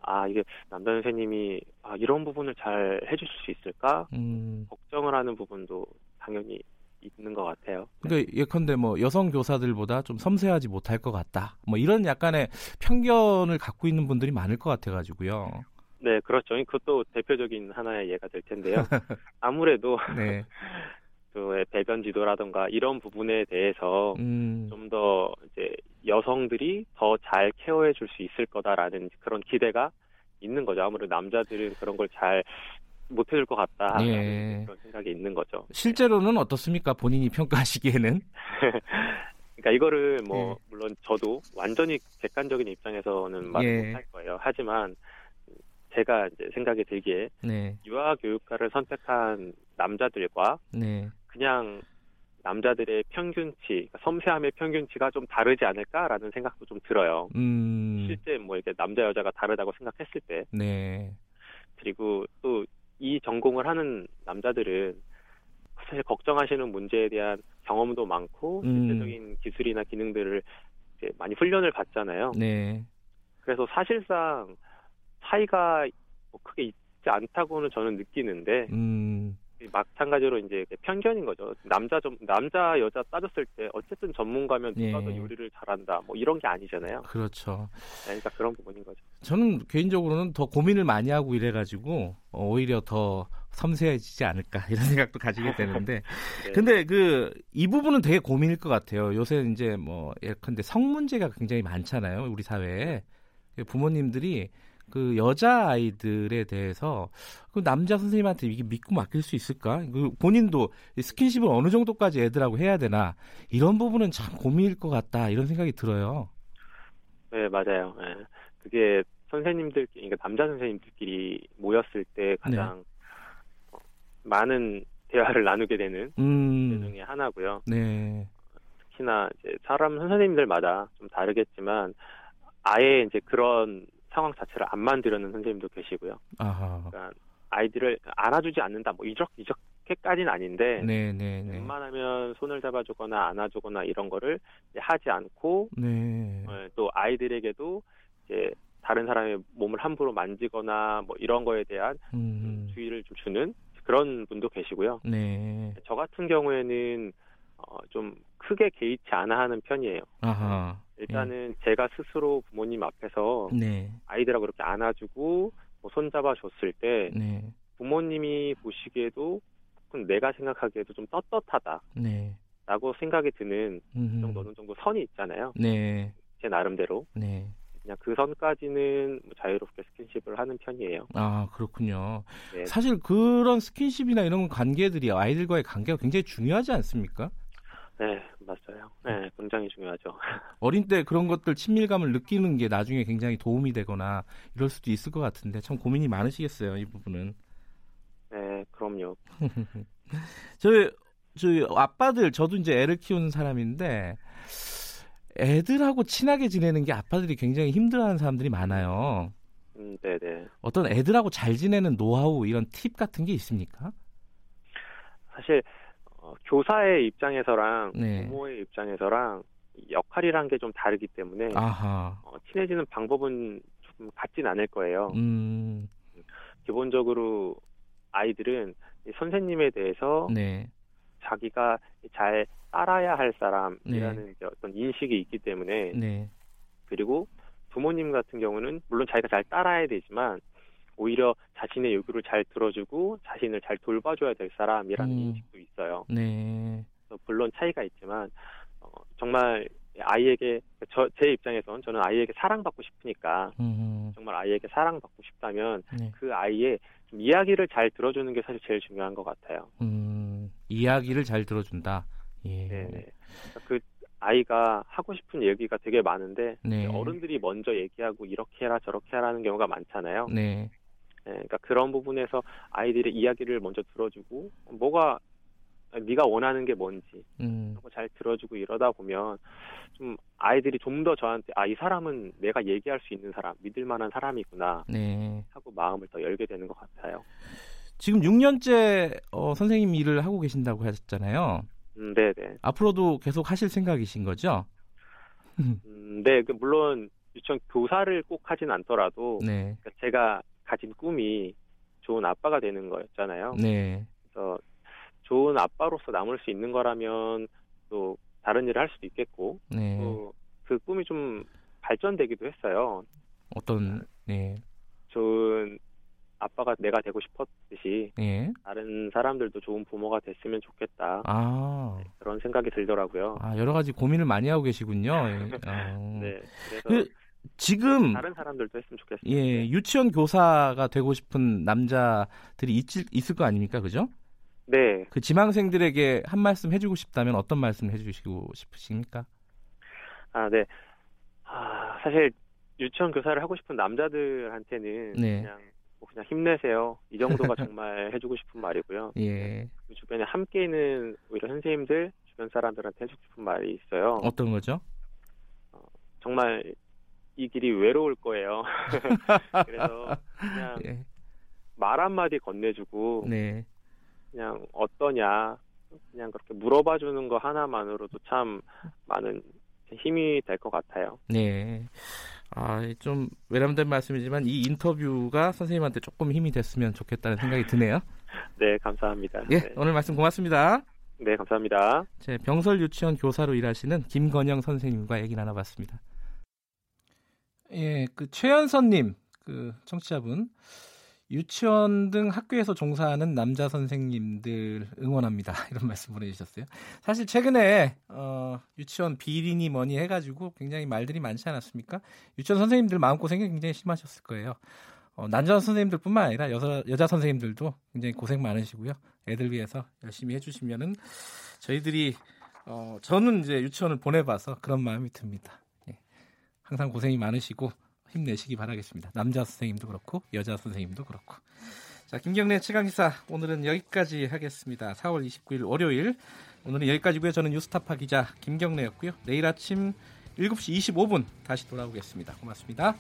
아, 이게 남자 선생님이 아, 이런 부분을 잘 해주실 수 있을까? 음. 걱정을 하는 부분도 당연히 있는 것 같아요. 그러니까 예컨대 뭐 여성 교사들보다 좀 섬세하지 못할 것 같다. 뭐 이런 약간의 편견을 갖고 있는 분들이 많을 것 같아가지고요. 네, 그렇죠. 그것도 대표적인 하나의 예가 될 텐데요. [LAUGHS] 아무래도 네. [LAUGHS] 그 배변 지도라던가 이런 부분에 대해서 음. 좀더 이제 여성들이 더 잘 케어해 줄 수 있을 거다라는 그런 기대가 있는 거죠. 아무래도 남자들은 그런 걸잘 못해줄 것 같다. 예. 그런 생각이 있는 거죠. 실제로는 어떻습니까? 본인이 평가하시기에는? [LAUGHS] 그러니까 이거를 뭐 예. 물론 저도 완전히 객관적인 입장에서는 말을 예. 못할 거예요. 하지만 제가 이제 생각이 들기에 네. 유아 교육과를 선택한 남자들과 네. 그냥 남자들의 평균치, 그러니까 섬세함의 평균치가 좀 다르지 않을까라는 생각도 좀 들어요. 음. 실제 뭐 이렇게 남자 여자가 다르다고 생각했을 때. 네. 그리고 또 이 전공을 하는 남자들은 사실 걱정하시는 문제에 대한 경험도 많고 음. 실제적인 기술이나 기능들을 이제 많이 훈련을 받잖아요. 네. 그래서 사실상 차이가 뭐 크게 있지 않다고는 저는 느끼는데 음. 마찬가지로 이제 편견인 거죠. 남자 좀 남자 여자 따졌을 때 어쨌든 전문가면 누가 더 예. 요리를 잘한다 뭐 이런 게 아니잖아요. 그렇죠. 네, 그러니까 그런 부분인 거죠. 저는 개인적으로는 더 고민을 많이 하고 이래가지고 오히려 더 섬세해지지 않을까 [LAUGHS] 이런 생각도 가지게 되는데 [LAUGHS] 네. 근데 그 이 부분은 되게 고민일 것 같아요. 요새 이제 뭐 예컨대 성 문제가 굉장히 많잖아요. 우리 사회에 부모님들이 그 여자 아이들에 대해서 그 남자 선생님한테 이게 믿고 맡길 수 있을까? 그 본인도 스킨십을 어느 정도까지 애들하고 해야 되나 이런 부분은 참 고민일 것 같다 이런 생각이 들어요. 네 맞아요. 네. 그게 선생님들 그러니까 남자 선생님들끼리 모였을 때 가장 네. 어, 많은 대화를 나누게 되는 음. 중에 하나고요. 네. 특히나 이제 사람 선생님들마다 좀 다르겠지만 아예 이제 그런 상황 자체를 안 만들려는 선생님도 계시고요. 아하. 그러니까 아이들을 안아주지 않는다, 뭐 이적 이적해까지는 아닌데, 네네네. 네, 네. 웬만하면 손을 잡아주거나 안아주거나 이런 거를 하지 않고, 네. 어, 또 아이들에게도 이제 다른 사람의 몸을 함부로 만지거나 뭐 이런 거에 대한 음. 주의를 좀 주는 그런 분도 계시고요. 네. 저 같은 경우에는 어, 좀 크게 개의치 않아 하는 편이에요. 아하. 일단은 예. 제가 스스로 부모님 앞에서 네. 아이들하고 그렇게 안아주고 뭐 손잡아 줬을 때 네. 부모님이 보시기에도 내가 생각하기에도 좀 떳떳하다. 네. 라고 생각이 드는 그 정도 어느 정도 선이 있잖아요. 네. 제 나름대로. 네. 그냥 그 선까지는 뭐 자유롭게 스킨십을 하는 편이에요. 아 그렇군요. 네. 사실 그런 스킨십이나 이런 관계들이 아이들과의 관계가 굉장히 중요하지 않습니까? 네, 맞아요. 네, 굉장히 중요하죠. [LAUGHS] 어린 때 그런 것들 친밀감을 느끼는 게 나중에 굉장히 도움이 되거나 이럴 수도 있을 것 같은데 참 고민이 많으시겠어요, 이 부분은. 네, 그럼요. [LAUGHS] 저희 저희 아빠들 저도 이제 애를 키우는 사람인데 애들하고 친하게 지내는 게 아빠들이 굉장히 힘들어하는 사람들이 많아요. 음, 네네. 어떤 애들하고 잘 지내는 노하우 이런 팁 같은 게 있습니까? 사실 어, 교사의 입장에서랑 네. 부모의 입장에서랑 역할이란 게 좀 다르기 때문에 어, 친해지는 방법은 좀 같진 않을 거예요. 음. 기본적으로 아이들은 선생님에 대해서 네. 자기가 잘 따라야 할 사람이라는 네. 어떤 인식이 있기 때문에 네. 그리고 부모님 같은 경우는 물론 자기가 잘 따라야 되지만 오히려 자신의 요구를 잘 들어주고 자신을 잘 돌봐줘야 될 사람이라는 음. 인식도 있어요. 네. 물론 차이가 있지만 어, 정말 아이에게 저, 제 입장에선 저는 아이에게 사랑받고 싶으니까 음. 정말 아이에게 사랑받고 싶다면 네. 그 아이의 좀 이야기를 잘 들어주는 게 사실 제일 중요한 것 같아요. 음, 이야기를 잘 들어준다. 예. 네. 그 아이가 하고 싶은 얘기가 되게 많은데 네. 어른들이 먼저 얘기하고 이렇게 해라 저렇게 하라는 경우가 많잖아요. 네. 네, 그러니까 그런 부분에서 아이들의 이야기를 먼저 들어주고 뭐가 네가 원하는 게 뭔지 음. 잘 들어주고 이러다 보면 좀 아이들이 좀 더 저한테 아 이 사람은 내가 얘기할 수 있는 사람 믿을 만한 사람이구나 네. 하고 마음을 더 열게 되는 것 같아요. 지금 6년째 어, 선생님 일을 하고 계신다고 하셨잖아요. 음, 네 네. 앞으로도 계속 하실 생각이신 거죠? 음, 네, 그 물론 유치원 교사를 꼭 하진 않더라도 네. 그러니까 제가 가진 꿈이 좋은 아빠가 되는 거였잖아요. 네. 그래서 좋은 아빠로서 남을 수 있는 거라면 또 다른 일을 할 수도 있겠고 네. 또그 꿈이 좀 발전되기도 했어요. 어떤 네. 좋은 아빠가 내가 되고 싶었듯이 예. 다른 사람들도 좋은 부모가 됐으면 좋겠다. 아. 네, 그런 생각이 들더라고요. 아, 여러 가지 고민을 많이 하고 계시군요. 예. [LAUGHS] 어. 네. 그래서 그, 지금 다른 사람들도 했으면 좋겠어요. 예, 유치원 교사가 되고 싶은 남자들이 있, 있을 거 아닙니까, 그죠? 네. 그 지망생들에게 한 말씀 해주고 싶다면 어떤 말씀 해주시고 싶으십니까? 아, 네. 아, 사실 유치원 교사를 하고 싶은 남자들한테는 네. 그냥 뭐 그냥 힘내세요. 이 정도가 [LAUGHS] 정말 해주고 싶은 말이고요. 예. 그 주변에 함께 있는 오히려 선생님들 주변 사람들한테 해주고 싶은 말이 있어요. 어떤 거죠? 어, 정말 이 길이 외로울 거예요. [LAUGHS] 그래서 그냥 예. 말 한마디 건네주고 네. 그냥 어떠냐 그냥 그렇게 물어봐 주는 거 하나만으로도 참 많은 힘이 될 것 같아요. 네. 아, 좀 외람된 말씀이지만 이 인터뷰가 선생님한테 조금 힘이 됐으면 좋겠다는 생각이 드네요. [LAUGHS] 네, 감사합니다. 예, 네. 오늘 말씀 고맙습니다. 네, 감사합니다. 제 병설 유치원 교사로 일하시는 김건영 선생님과 얘기 나눠봤습니다. 예, 그 최연선님, 그 청취자분, 유치원 등 학교에서 종사하는 남자 선생님들 응원합니다. [LAUGHS] 이런 말씀 보내주셨어요. 사실 최근에 어, 유치원 비리니 뭐니 해가지고 굉장히 말들이 많지 않았습니까? 유치원 선생님들 마음고생이 굉장히 심하셨을 거예요. 어, 남자 선생님들뿐만 아니라 여자, 여자 선생님들도 굉장히 고생 많으시고요. 애들 위해서 열심히 해주시면은 저희들이 어, 저는 이제 유치원을 보내봐서 그런 마음이 듭니다. 예. 항상 고생이 많으시고 힘내시기 바라겠습니다. 남자 선생님도 그렇고 여자 선생님도 그렇고. 자, 김경래 최강기사 오늘은 여기까지 하겠습니다. 4월 29일 월요일 오늘은 여기까지고요. 저는 뉴스타파 기자 김경래였고요. 내일 아침 7시 25분 다시 돌아오겠습니다. 고맙습니다.